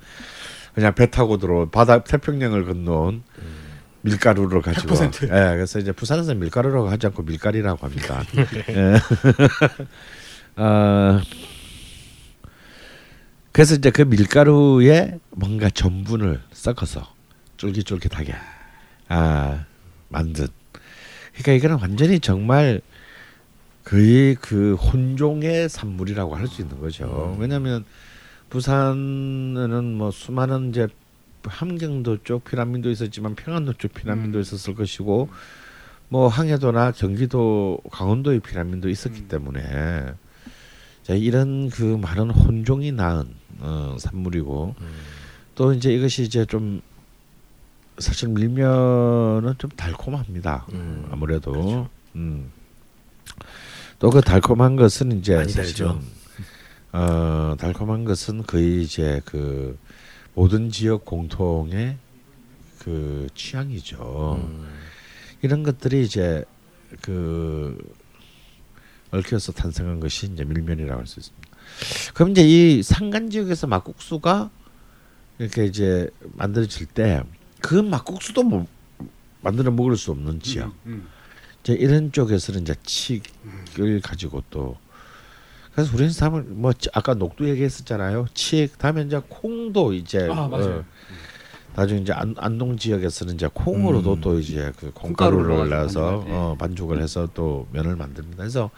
그냥 배 타고 들어 바다 태평양을 건너온 밀가루를 가지고 100%. 예, 그래서 이제 부산에서 밀가루라고 하지 않고 밀가리라고 합니다. [LAUGHS] 예. 어, [LAUGHS] 그래서 이제 그 밀가루에 뭔가 전분을 섞어서 쫄깃쫄깃하게 아 만든. 그러니까 이거는 완전히 정말 거의 그 혼종의 산물이라고 할 수 있는 거죠. 왜냐하면 부산에는 뭐 수많은 이제 함경도 쪽 피라민도 있었지만 평안도 쪽 피라민도 음. 있었을 것이고 뭐 항해도나 경기도 강원도의 피라민도 있었기 음. 때문에 자, 이런 그 많은 혼종이 낳은 어, 산물이고 또 이제 이것이 이제 좀 사실 밀면은 좀 달콤합니다. 음, 아무래도 음. 또 그 달콤한 것은 이제 사실은. 어 달콤한 것은 거의 이제 그 모든 지역 공통의 그 취향이죠. 음. 이런 것들이 이제 그 얽혀서 탄생한 것이 이제 밀면이라고 할 수 있습니다. 그럼 이제 이 산간 지역에서 막국수가 이렇게 이제 만들어질 때 그 막국수도 뭐 만들어 먹을 수 없는 지역. 음. 이제 이런 쪽에서는 이제 칡을 가지고 또 그래서 우리는 사실 뭐 아까 녹두 얘기했었잖아요. 칡 다음에 이제 콩도 이제 아. 어, 나중에 이제 안, 안동 지역에서는 이제 콩으로도 음. 또 이제 그 콩가루를 넣어서 만들어요. 어, 반죽을 해서 또 면을 만듭니다. 그래서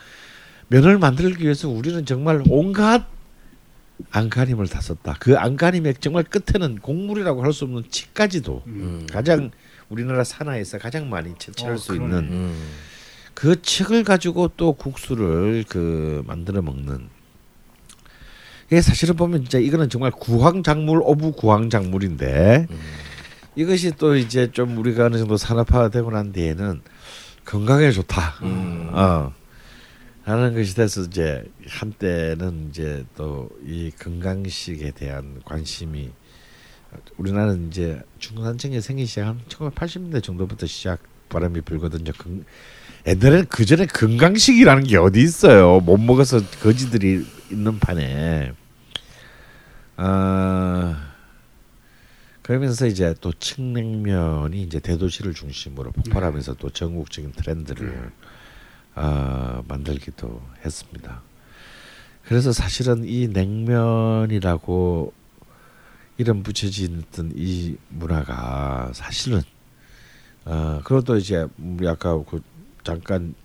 면을 만들기 위해서 우리는 정말 온갖 안간힘을 다 썼다. 그 안간힘의 정말 끝에는 곡물이라고 할 수 없는 칡까지도 음. 가장 우리나라 산하에서 가장 많이 채취할 어, 수 그러네. 있는 음. 그 칡을 가지고 또 국수를 그 만들어 먹는 이게 사실은 보면 진짜 이거는 정말 구황작물 of 구황작물인데 이것이 또 이제 좀 우리가 어느 정도 산업화되고 난 뒤에는 건강에 좋다. 음. 어. 하는 것이 돼서 이제 한때는 이제 또 이 건강식에 대한 관심이 우리나라는 이제 중산층이 생기기 시작한 1980년대 정도부터 시작 바람이 불거든요. 건, 옛날에는 그 전에 건강식이라는 게 어디 있어요? 못 먹어서 거지들이 있는 판에. 아 그러면서 이제 또 칡냉면이 이제 대도시를 중심으로 폭발하면서 또 전국적인 트렌드를 아 만들기도 했습니다. 그래서 사실은 이 냉면이라고 이름 붙여지던 이 문화가 사실은 어 그리고 또 이제 우리 아까 그 잠깐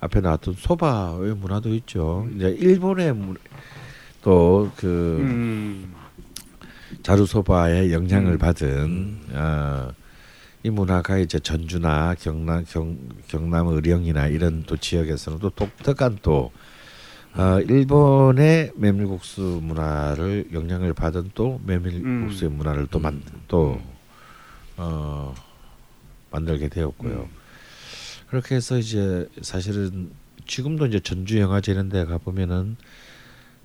앞에 나왔던 소바의 문화도 있죠. 이제 일본의 또그 음. 자루 소바의 영향을 음. 받은 어, 이 문화가 이제 전주나 경남 경, 경남 의령이나 이런 또 지역에서는 또 독특한 또 어, 일본의 메밀국수 문화를 영향을 받은 또 메밀국수의 음. 문화를 또 만 또 어, 만들게 되었고요. 그렇게 해서 이제 사실은 지금도 이제 전주 영화제 이런 데 가보면은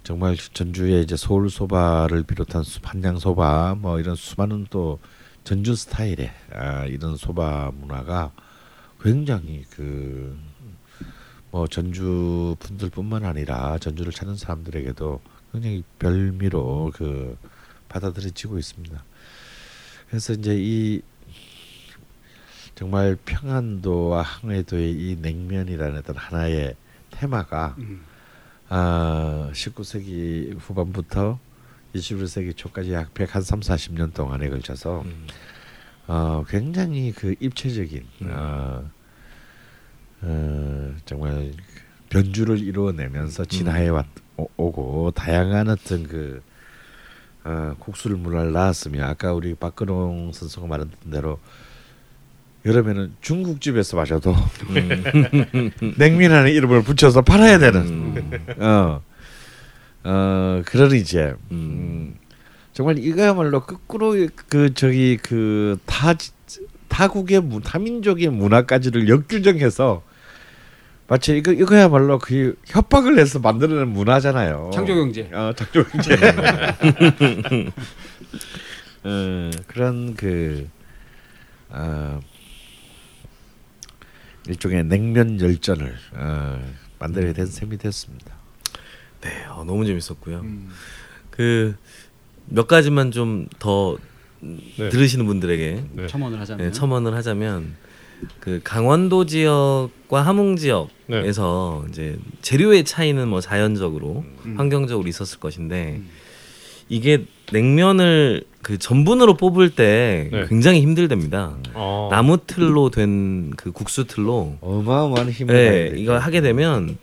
정말 전주의 이제 서울 소바를 비롯한 수- 한양 소바 뭐 이런 수많은 또 전주 스타일의 아, 이런 소바 문화가 굉장히 그 뭐 전주 분들뿐만 아니라 전주를 찾는 사람들에게도 굉장히 별미로 그 받아들여지고 있습니다. 그래서 이제 이 정말 평안도와 항해도의 이 냉면이라는 어떤 하나의 테마가 음. 아 19세기 후반부터 21세기 초까지 약 130, 40년 동안에 걸쳐서 음. 어, 굉장히 그 입체적인 어, 어, 정말 변주를 이루어내면서 진화해 왔 오- 오고 다양한 어떤 그 어, 국수를 문화를 낳았으며 아까 우리 박근홍 선수가 말한 대로 여름에는 중국집에서 마셔도 [LAUGHS] 냉면이라는 이름을 붙여서 팔아야 되는 어, 어 그런 이제 음, 정말 이거야말로 거꾸로 그 저기 그타 타국의 문 타민족의 문화까지를 역규정해서 마치 이거 이거야말로 그 협박을 해서 만들어낸 문화잖아요. 창조 경제. 어, 창조 경제. [LAUGHS] 어, 그런 그 어, 일종의 냉면 열전을 어, 만들게 된 셈이 됐습니다. 네, 어, 너무 재밌었고요. 음. 그몇 가지만 좀더 네. 들으시는 분들에게 네. 첨언을 하자면 네, 첨언을 하자면 그 강원도 지역과 함흥 지역에서 이제 재료의 차이는 뭐 자연적으로 음. 환경적으로 있었을 것인데 이게 냉면을 그 전분으로 뽑을 때 네. 굉장히 힘들답니다. 어. 나무 틀로 된 그 국수 틀로 어마어마한 힘을 네. 이거 하게 되면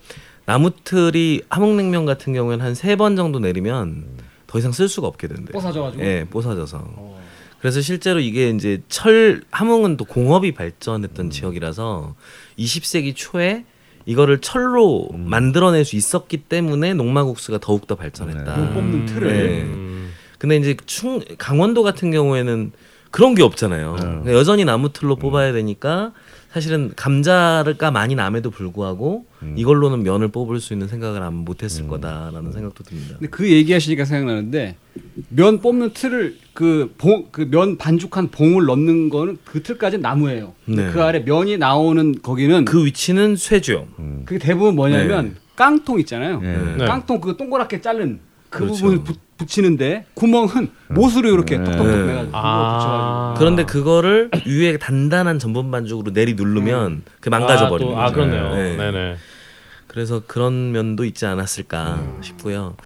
나무 틀이 함흥냉면 같은 경우에는 한 세 번 정도 내리면 더 이상 쓸 수가 없게 된대요. 뽀사져가지고? 예, 뽀사져서. 어. 그래서 실제로 이게 이제 철 함흥은 또 공업이 음. 발전했던 지역이라서 20세기 초에 이거를 철로 음. 만들어낼 수 있었기 때문에 농마국수가 더욱 더 발전했다. 물 뽑는 틀을 네. 음. 근데 이제 충 강원도 같은 경우에는 그런 게 없잖아요. 네. 그러니까 여전히 나무 음. 틀로 뽑아야 되니까 사실은 감자가 많이 남에도 불구하고 음. 이걸로는 면을 뽑을 수 있는 생각을 아마 못했을 거다라는 생각도 듭니다. 근데 그 얘기하시니까 생각나는데 면 뽑는 틀을 그 봉 그 면 반죽한 봉을 넣는 거는 그 틀까지 나무예요. 네. 그 아래 면이 나오는 거기는 그그 위치는 쇠죠. 그게 대부분 뭐냐면 네. 깡통 있잖아요. 네. 네. 깡통 그 동그랗게 자른 그 그렇죠. 부분을 부, 붙이는데 구멍은 못으로 이렇게 톡톡톡 네. 내가지고 그거 아. 붙여가지고 그런데 그거를 위에 단단한 전분 반죽으로 내리 누르면 그 망가져 버리는 아, 또, 아. 그렇네요. 네. 네. 네 그래서 그런 면도 있지 않았을까 싶고요.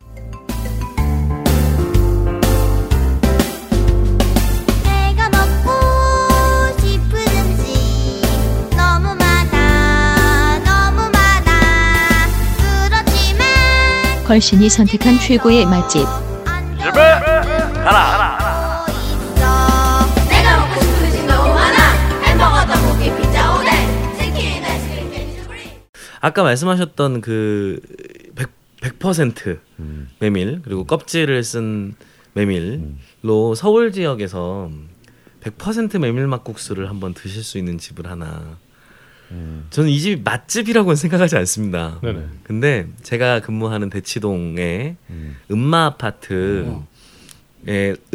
많아 그렇지만 걸신이 선택한 최고의 맛집 집에 하나. 있어 내가 먹고 싶은 음식 너무 많아. 햄버거 떡볶이 피자 오뎅. 치킨 아이스크림 캔디 스프리 아까 말씀하셨던 그 100, 100% 메밀 그리고 껍질을 쓴 메밀로 서울 지역에서 100% 메밀 막국수를 한번 드실 수 있는 집을 하나. 저는 이 집이 맛집이라고는 생각하지 않습니다. 네네. 근데 제가 근무하는 대치동의 음 마 아파트의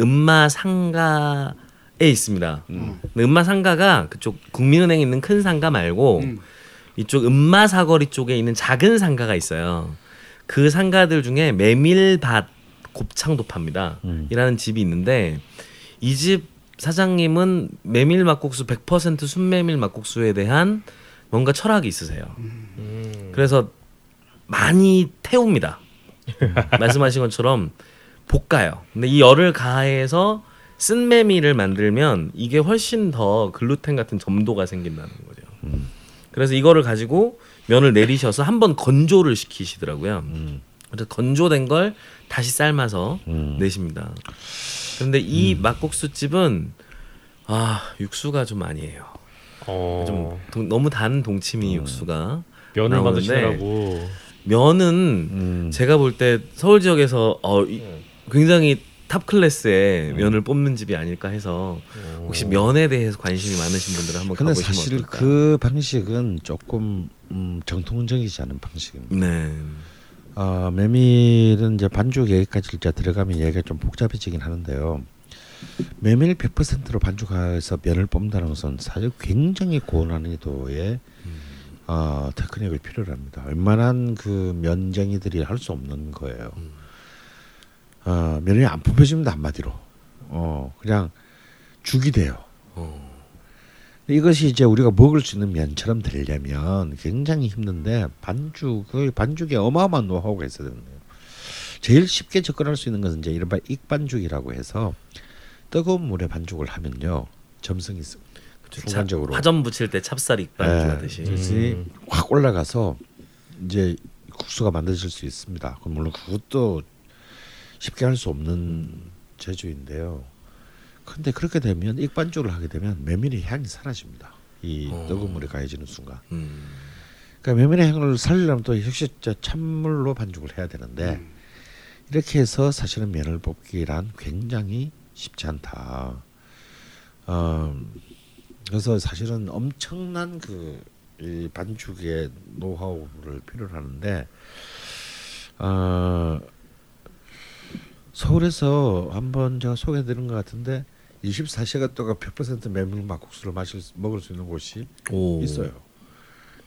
음마 상가에 있습니다. 근데 음마 상가가 그쪽 국민은행 있는 큰 상가 말고 음. 이쪽 음마 사거리 쪽에 있는 작은 상가가 있어요. 그 상가들 중에 메밀밭 곱창도 팝니다. 이라는 집이 있는데 이 집 사장님은 메밀 막국수 100% 순메밀 막국수에 대한 뭔가 철학이 있으세요. 그래서 많이 태웁니다. [LAUGHS] 말씀하신 것처럼 볶아요. 근데 이 열을 가해서 쓴 메밀을 만들면 이게 훨씬 더 글루텐 같은 점도가 생긴다는 거죠. 그래서 이거를 가지고 면을 내리셔서 한번 건조를 시키시더라고요. 그래서 건조된 걸 다시 삶아서 내십니다. 그런데 이 막국수 집은 아 육수가 좀 아니에요. 어, 좀 동- 너무 단 동치미 육수가 면을 나오는데 만드시느라고 면은 음. 제가 볼 때 서울 지역에서 어, 이- 굉장히 top class의 면을 뽑는 집이 아닐까 해서 혹시 면에 대해서 관심이 많으신 분들은 한번 근데 가보시면 사실 어떨까? 그 방식은 조금 음, 정통적이지 않은 방식입니다. 네. 어, 메밀은 이제 반죽 얘기까지 이제 들어가면 얘기가 좀 복잡해지긴 하는데요. 메밀 100%로 반죽해서 면을 뽑는다는 것은 사실 굉장히 고난이도의 어, 테크닉을 필요로 합니다. 웬만한 그 면쟁이들이 할 수 없는 거예요. 어, 면이 안 뽑혀집니다 한마디로. 어, 그냥 죽이 돼요. 이것이 이제 우리가 먹을 수 있는 면처럼 되려면 굉장히 힘든데 반죽을 반죽에 어마어마한 노하우가 있어야 되는 거예요. 제일 쉽게 접근할 수 있는 것은 이제 이른바 익반죽이라고 해서 뜨거운 물에 반죽을 하면요 점성이. 순간적으로 화전 붙일 때 찹쌀 익반죽 예, 하듯이. 그것이 확 올라가서 이제 국수가 만들어질 수 있습니다. 그럼 물론 그것도 쉽게 할 수 없는 제주인데요. 근데 그렇게 되면 익반죽을 하게 되면 메밀의 향이 사라집니다. 이 어. 뜨거운 물에 가해지는 순간. 음. 그러니까 메밀의 향을 살리려면 또 역시 저 찬물로 반죽을 해야 되는데 이렇게 해서 사실은 면을 뽑기란 굉장히 쉽지 않다. 어, 그래서 사실은 엄청난 그이 반죽의 노하우를 필요로 하는데 어, 서울에서 한번 제가 소개해드린 것 같은데 24시간 동안 100% 메밀 막국수를 마실 수- 먹을 수 있는 곳이 오. 있어요.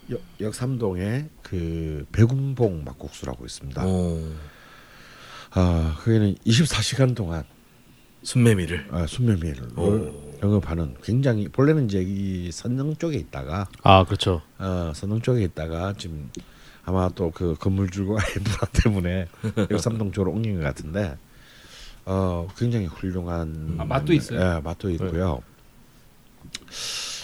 역, 역삼동에 그 백운봉 막국수라고 있습니다. 오. 아 거기는 24시간 동안 순메밀을. 아, 순메밀을 오. 영업하는 굉장히 본래는 이제 이 선릉 쪽에 있다가 아 그렇죠. 어, 선릉 쪽에 있다가 지금 아마 또 그 건물주가 인프라 [LAUGHS] 때문에 역삼동 쪽으로 옮긴 것 같은데 어 굉장히 훌륭한 아, 맛도 있어요? 예, 맛도 있고요.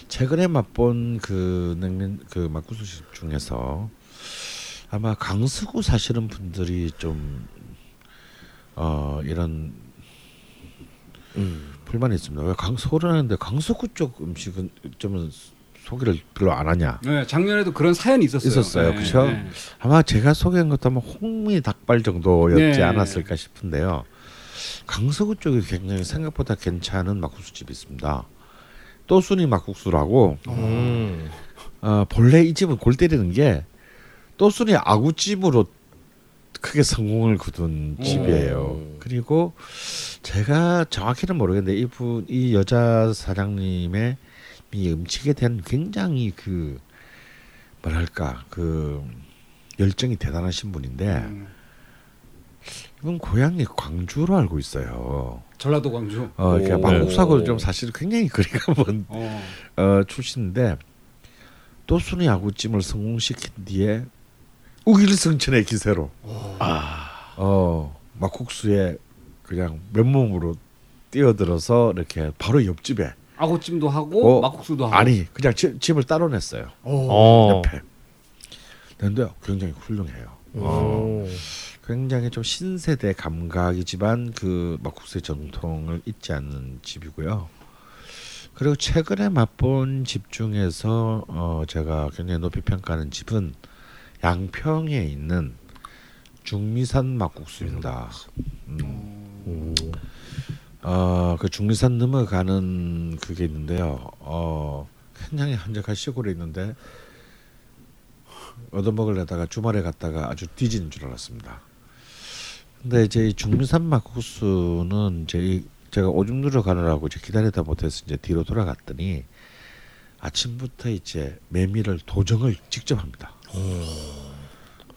최근에 맛본 그 냉면 그 막국수집 중에서 아마 강서구 사시는 분들이 좀 어, 이런 음. 불만이 있습니다. 왜 강서구를 하는데 강서구 쪽 음식은 좀 소개를 별로 안 하냐? 네, 작년에도 그런 사연이 있었어요. 있었어요. 네, 그쵸? 네. 아마 제가 소개한 것도 아마 홍미 닭발 정도였지 네. 않았을까 싶은데요. 강서구 쪽에 굉장히 생각보다 괜찮은 막국수집이 있습니다. 또순이 막국수라고 음. 어, 본래 이 집은 골 때리는 게 또순이 아구찜으로 크게 성공을 거둔 집이에요. 그리고 제가 정확히는 모르겠는데 이분 이 여자 사장님의 이 음식에 대한 굉장히 그 뭐랄까 그 열정이 대단하신 분인데 음, 이분 고향이 광주로 알고 있어요. 전라도 광주. 어, 그러니까 오. 막국수하고 좀 사실 굉장히 거리가 먼 어. 어, 출신인데 또순이 아구찜을 성공시킨 뒤에 우길승천의 기세로 어 막국수에 그냥 맨몸으로 뛰어들어서 이렇게 바로 옆집에 아구찜도 하고 어, 막국수도 하고. 아니 그냥 집, 집을 따로 냈어요 어. 옆에 근데 굉장히 훌륭해요 오. 굉장히 좀 신세대 감각이지만 그 막국수의 정통을 잊지 않는 집이고요. 그리고 최근에 맛본 집 중에서 어 제가 굉장히 높이 평가하는 집은 양평에 있는 중미산 막국수입니다. 음. 어그 중미산 넘어가는 그게 있는데요. 어 굉장히 한적한 시골에 있는데 얻어먹으려다가 주말에 갔다가 아주 뒤지는 줄 알았습니다. 근데 이제 이 중미산 막국수는 이제 이 제가 오줌 누러 가느라고 이제 기다리다 못해서 이제 뒤로 돌아갔더니 아침부터 이제 메밀을 도정을 직접 합니다.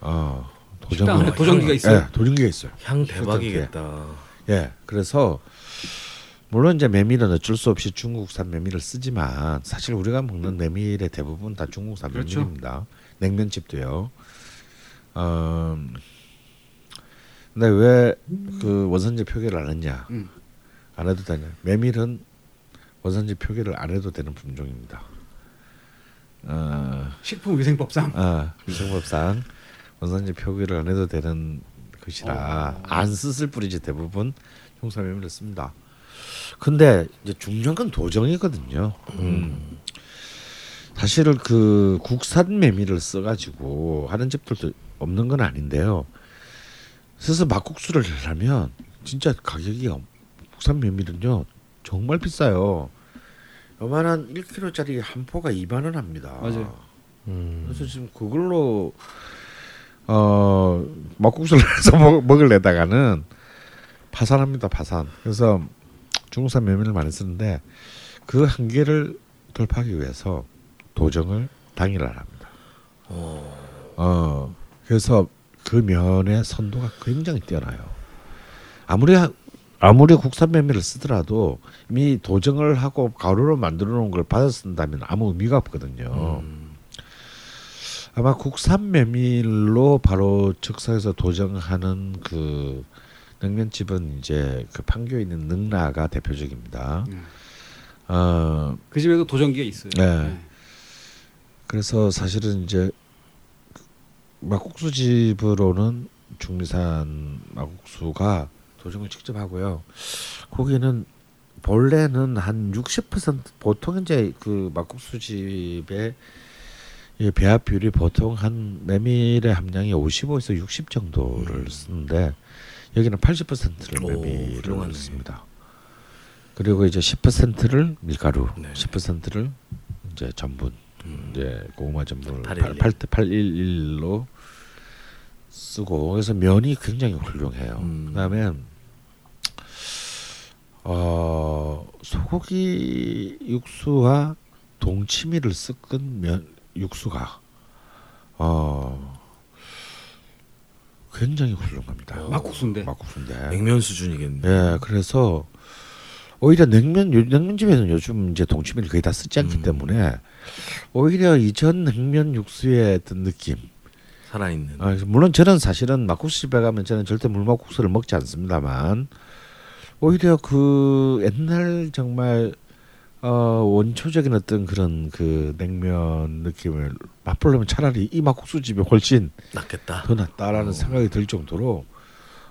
어, 식당 안에 도전기가 있어요. 예, 도정기가 있어요. 향 대박이겠다. 예, 그래서 물론 이제 메밀은 어쩔 수 없이 중국산 메밀을 쓰지만 사실 우리가 먹는 메밀의 대부분 다 중국산 그렇죠. 메밀입니다. 냉면집도요. 어, 근데 왜 그 원산지 표기를 안 했냐? 음. 안 해도 되냐? 메밀은 원산지 표기를 안 해도 되는 품종입니다. 어, 식품위생법상. 아, 위생법상 원산지 표기를 안 해도 되는 것이라 어. 안 쓰을 뿐이지 대부분 메밀을 씁니다. 근데 이제 중요한 건 도정이거든요. 음. 사실은 그 국산 메밀을 써가지고 하는 집들도 없는 건 아닌데요. 그래서 막국수를 하려면 진짜 가격이 엄- 국산 메밀은요 정말 비싸요. 요만한 1kg짜리 한 포가 2만 원 합니다. 맞아요. 음. 그래서 지금 그걸로 어 막국수를 [LAUGHS] 해서 먹, 먹을래다가는 파산합니다 파산. 그래서 중국산 메밀을 많이 쓰는데 그 한계를 돌파하기 위해서 도정을 당일날 합니다. 어 그래서 그 면의 선도가 굉장히 뛰어나요. 아무리 하- 아무리 국산 메밀을 쓰더라도 이미 도정을 하고 가루로 만들어 놓은 걸 받아 쓴다면 아무 의미가 없거든요. 아마 국산 메밀로 바로 즉석에서 도정하는 그 냉면집은 이제 그 판교에 있는 능라가 대표적입니다. 음. 어 그 집에도 도전기가 있어요. 네. 그래서 사실은 이제 막국수 집으로는 중리산 막국수가 도정을 직접 하고요. 거기는 본래는 한 60% 보통 이제 그 막국수 집의 이 배합 비율이 보통 한 메밀의 함량이 55에서 60 정도를 쓰는데 여기는 80%를 오, 메밀을 훌륭하네. 씁니다. 그리고 이제 10%를 밀가루, 네. 10%를 이제 전분, 이제 고구마 전분을 811. 8 811로 쓰고 그래서 면이 굉장히 훌륭해요. 음. 그다음에 어 소고기 육수와 동치미를 섞은 면 육수가 어 굉장히 훌륭합니다. 막국수인데. 막국수인데. 냉면 수준이겠네. 예, 그래서 오히려 냉면 요- 냉면집에는 요즘 이제 동치미를 거의 다 쓰지 않기 음. 때문에 오히려 이전 냉면 육수의 어떤 느낌. 살아있는. 아, 물론 저는 사실은 막국수 집에 가면 저는 절대 물막국수를 먹지 않습니다만 오히려 그 옛날 정말 어 원초적인 어떤 그런 그 냉면 느낌을 맛보려면 차라리 이 막국수 집이 훨씬 낫겠다. 더 낫다라는 생각이 들 정도로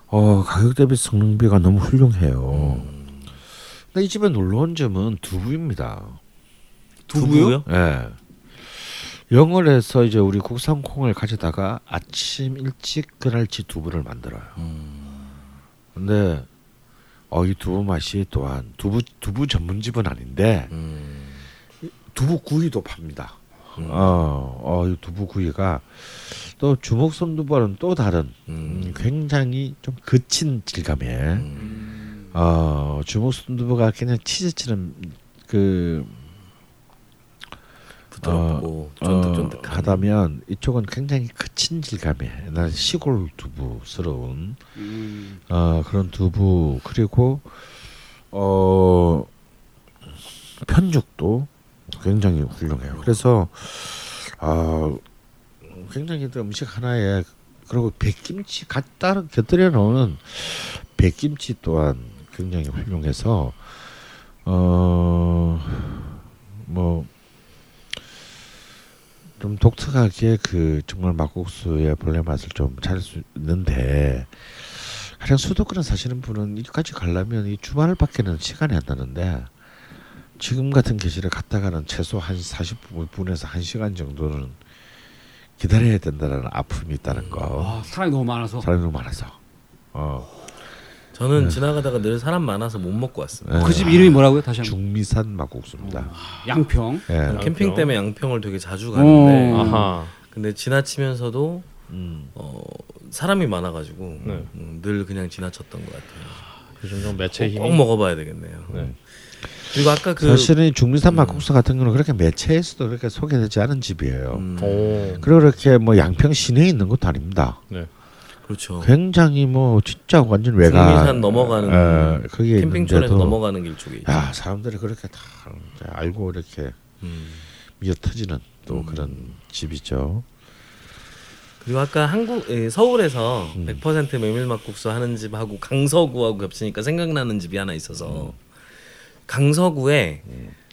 어 가격 대비 성능비가 너무 훌륭해요. 근데 이 집에 놀러 온 점은 두부입니다. 두부요? 예. 영월에서 이제 우리 국산 콩을 가져다가 아침 일찍 그날치 두부를 만들어요. 근데 어 이 두부 맛이 또한 두부 두부 전문집은 아닌데 음. 두부 구이도 팝니다. 어, 어, 이 두부 구이가 또 주먹 손두부와는 또 다른 음, 음. 굉장히 좀 거친 질감의 어, 주먹 손두부가 그냥 치즈처럼 그 부드럽고 어, 쫀득쫀득한. 하다면 이쪽은 굉장히 거친 질감의 옛날 시골 두부스러운 음. 어, 그런 두부 그리고 어 편죽도 굉장히 훌륭해요. 그래서 아 굉장히 또 음식 하나에 그리고 백김치 갖다 곁들여 놓은 백김치 또한 굉장히 훌륭해서 어뭐 좀 독특하게 그 정말 막국수의 본래 맛을 좀 찾을 수 있는데 가령 수도권에 사시는 분은 이까지 가려면 이 주말을 밖에는 시간이 안 나는데 지금 같은 계절에 갔다가는 최소 한 40분에서 1시간 정도는 기다려야 된다는 아픔이 있다는 거. 아, 사람이 너무 많아서. 사람이 너무 많아서. 어. 저는 지나가다가 늘 사람 많아서 못 먹고 왔습니다. 예. 그집 이름이 뭐라고요? 다시 한번. 중미산 막국수입니다. 양평. 예. 양평. 캠핑 때문에 양평을 되게 자주 가는데 어. 아하. 근데 지나치면서도 음. 어, 사람이 많아가지고 네. 음, 늘 그냥 지나쳤던 것 같아요. 좀 매체 꼭, 힘이 꼭 먹어봐야 되겠네요. 네. 그리고 아까 그 사실은 이 중미산 막국수 같은 경우는 그렇게 매체에서도 그렇게 소개되지 않은 집이에요. 음, 오. 그리고 그렇게 뭐 양평 시내에 있는 것도 아닙니다. 그렇죠. 굉장히 뭐 진짜 완전 외곽 중미산 넘어가는 어, 캠핑촌에서 있는데도 넘어가는 길 쪽에 있죠. 야 사람들이 그렇게 다 알고 이렇게 음. 미어 터지는 또 음. 그런 집이죠. 그리고 아까 한국 예, 서울에서 음. 100% 메밀막국수 하는 집하고 강서구하고 겹치니까 생각나는 집이 하나 있어서 강서구에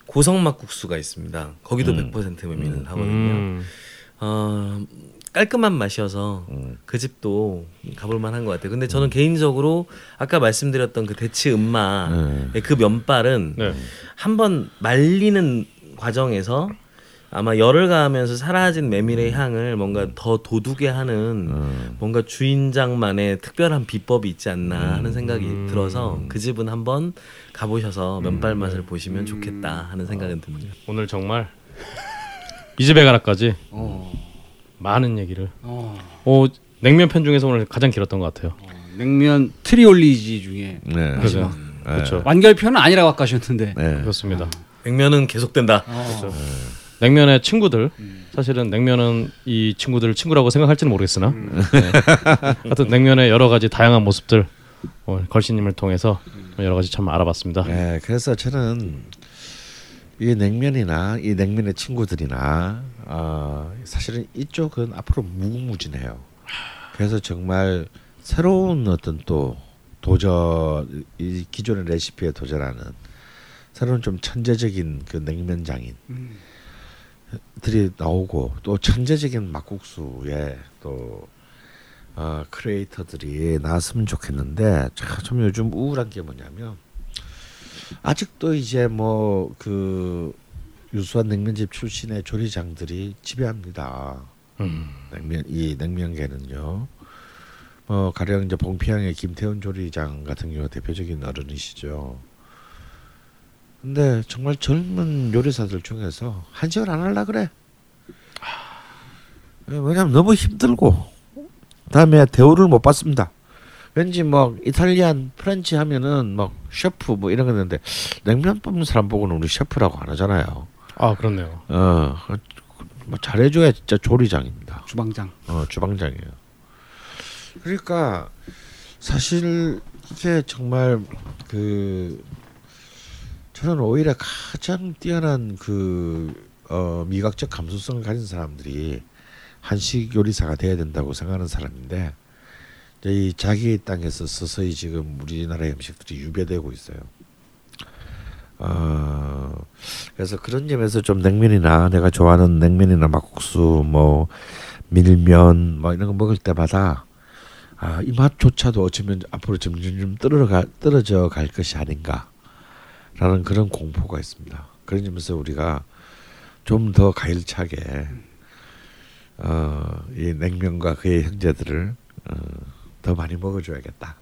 고성막국수가 있습니다. 거기도 음. 100% 메밀을 하거든요. 음. 어, 깔끔한 맛이어서 음. 그 집도 가볼 만한 것 같아요. 근데 저는 개인적으로 아까 말씀드렸던 그 대치 음마 네. 그 면발은 네. 한번 말리는 과정에서 아마 열을 가하면서 사라진 메밀의 향을 뭔가 더 돋우게 하는 뭔가 주인장만의 특별한 비법이 있지 않나 하는 생각이 들어서 그 집은 한번 가보셔서 면발 맛을 보시면 좋겠다 하는 생각은 듭니다. 오늘 정말 이 집에 가라까지 어. 많은 얘기를. 어. 어, 냉면 편 중에서 오늘 가장 길었던 것 같아요. 냉면 트리올리지 중에 네. 그죠. 네. 그렇죠. 완결편은 아니라고 아까 하셨는데. 네. 그렇습니다. 냉면은 계속된다. 어. 냉면의 친구들 사실은 냉면은 이 친구들을 친구라고 생각할지는 모르겠으나 네. 하여튼 냉면의 여러 가지 다양한 모습들 오늘 걸신님을 통해서 여러 가지 참 알아봤습니다. 네, 그래서 저는 이 냉면이나 이 냉면의 친구들이나 어, 사실은 이쪽은 앞으로 무궁무진해요. 그래서 정말 새로운 어떤 또 도전 이 기존의 레시피에 도전하는 새로운 좀 천재적인 그 냉면 장인 들이 나오고 또 천재적인 막국수에 또 어, 크리에이터들이 나왔으면 좋겠는데 참, 참 요즘 우울한 게 뭐냐면 아직도 이제 뭐 그 유수한 냉면집 출신의 조리장들이 지배합니다. 음. 냉면 이 냉면계는요. 뭐 가령 이제 봉피양의 김태훈 조리장 같은 경우 대표적인 어른이시죠. 근데 정말 젊은 요리사들 중에서 한식을 안 할라 그래. 왜냐면 너무 힘들고 다음에 대우를 못 받습니다. 왠지 뭐 Italian French 하면은 막 셰프 뭐 이런 거 있는데 냉면 뽑는 사람 보고는 우리 셰프라고 안 하잖아요. 아 그렇네요. 어, 뭐 잘해줘야 진짜 조리장입니다. 주방장. 어, 주방장이에요. 그러니까 사실 이게 정말 그 저는 오히려 가장 뛰어난 그 어, 미각적 감수성을 가진 사람들이 한식 요리사가 돼야 된다고 생각하는 사람인데 이 자기 땅에서 서서히 지금 우리나라의 음식들이 유배되고 있어요. 어, 그래서 그런 점에서 좀 냉면이나 내가 좋아하는 냉면이나 막국수 뭐 밀면 뭐 이런 거 먹을 때마다 아, 이 맛조차도 어쩌면 앞으로 점점 좀 떨어가 떨어져 갈 것이 아닌가라는 그런 공포가 있습니다. 그런 점에서 우리가 좀 더 가일차게 어, 이 냉면과 그의 형제들을 어, 더 많이 먹어줘야겠다.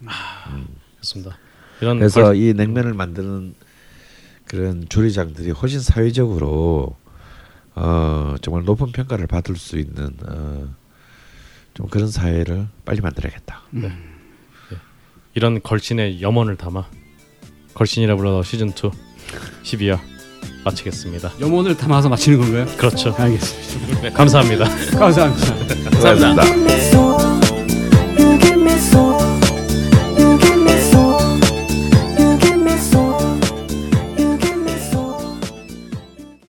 그렇습니다. 이런 그래서 걸- 이 냉면을 만드는 그런 조리장들이 훨씬 사회적으로 어, 정말 높은 평가를 받을 수 있는 어, 좀 그런 사회를 빨리 만들어야겠다. 이런 걸신의 염원을 담아 걸신이라 불러 시즌 2 12화 마치겠습니다. 염원을 담아서 마치는 건가요? 그렇죠. 알겠습니다. 네, 감사합니다. [LAUGHS] 감사합니다. 수고하셨습니다.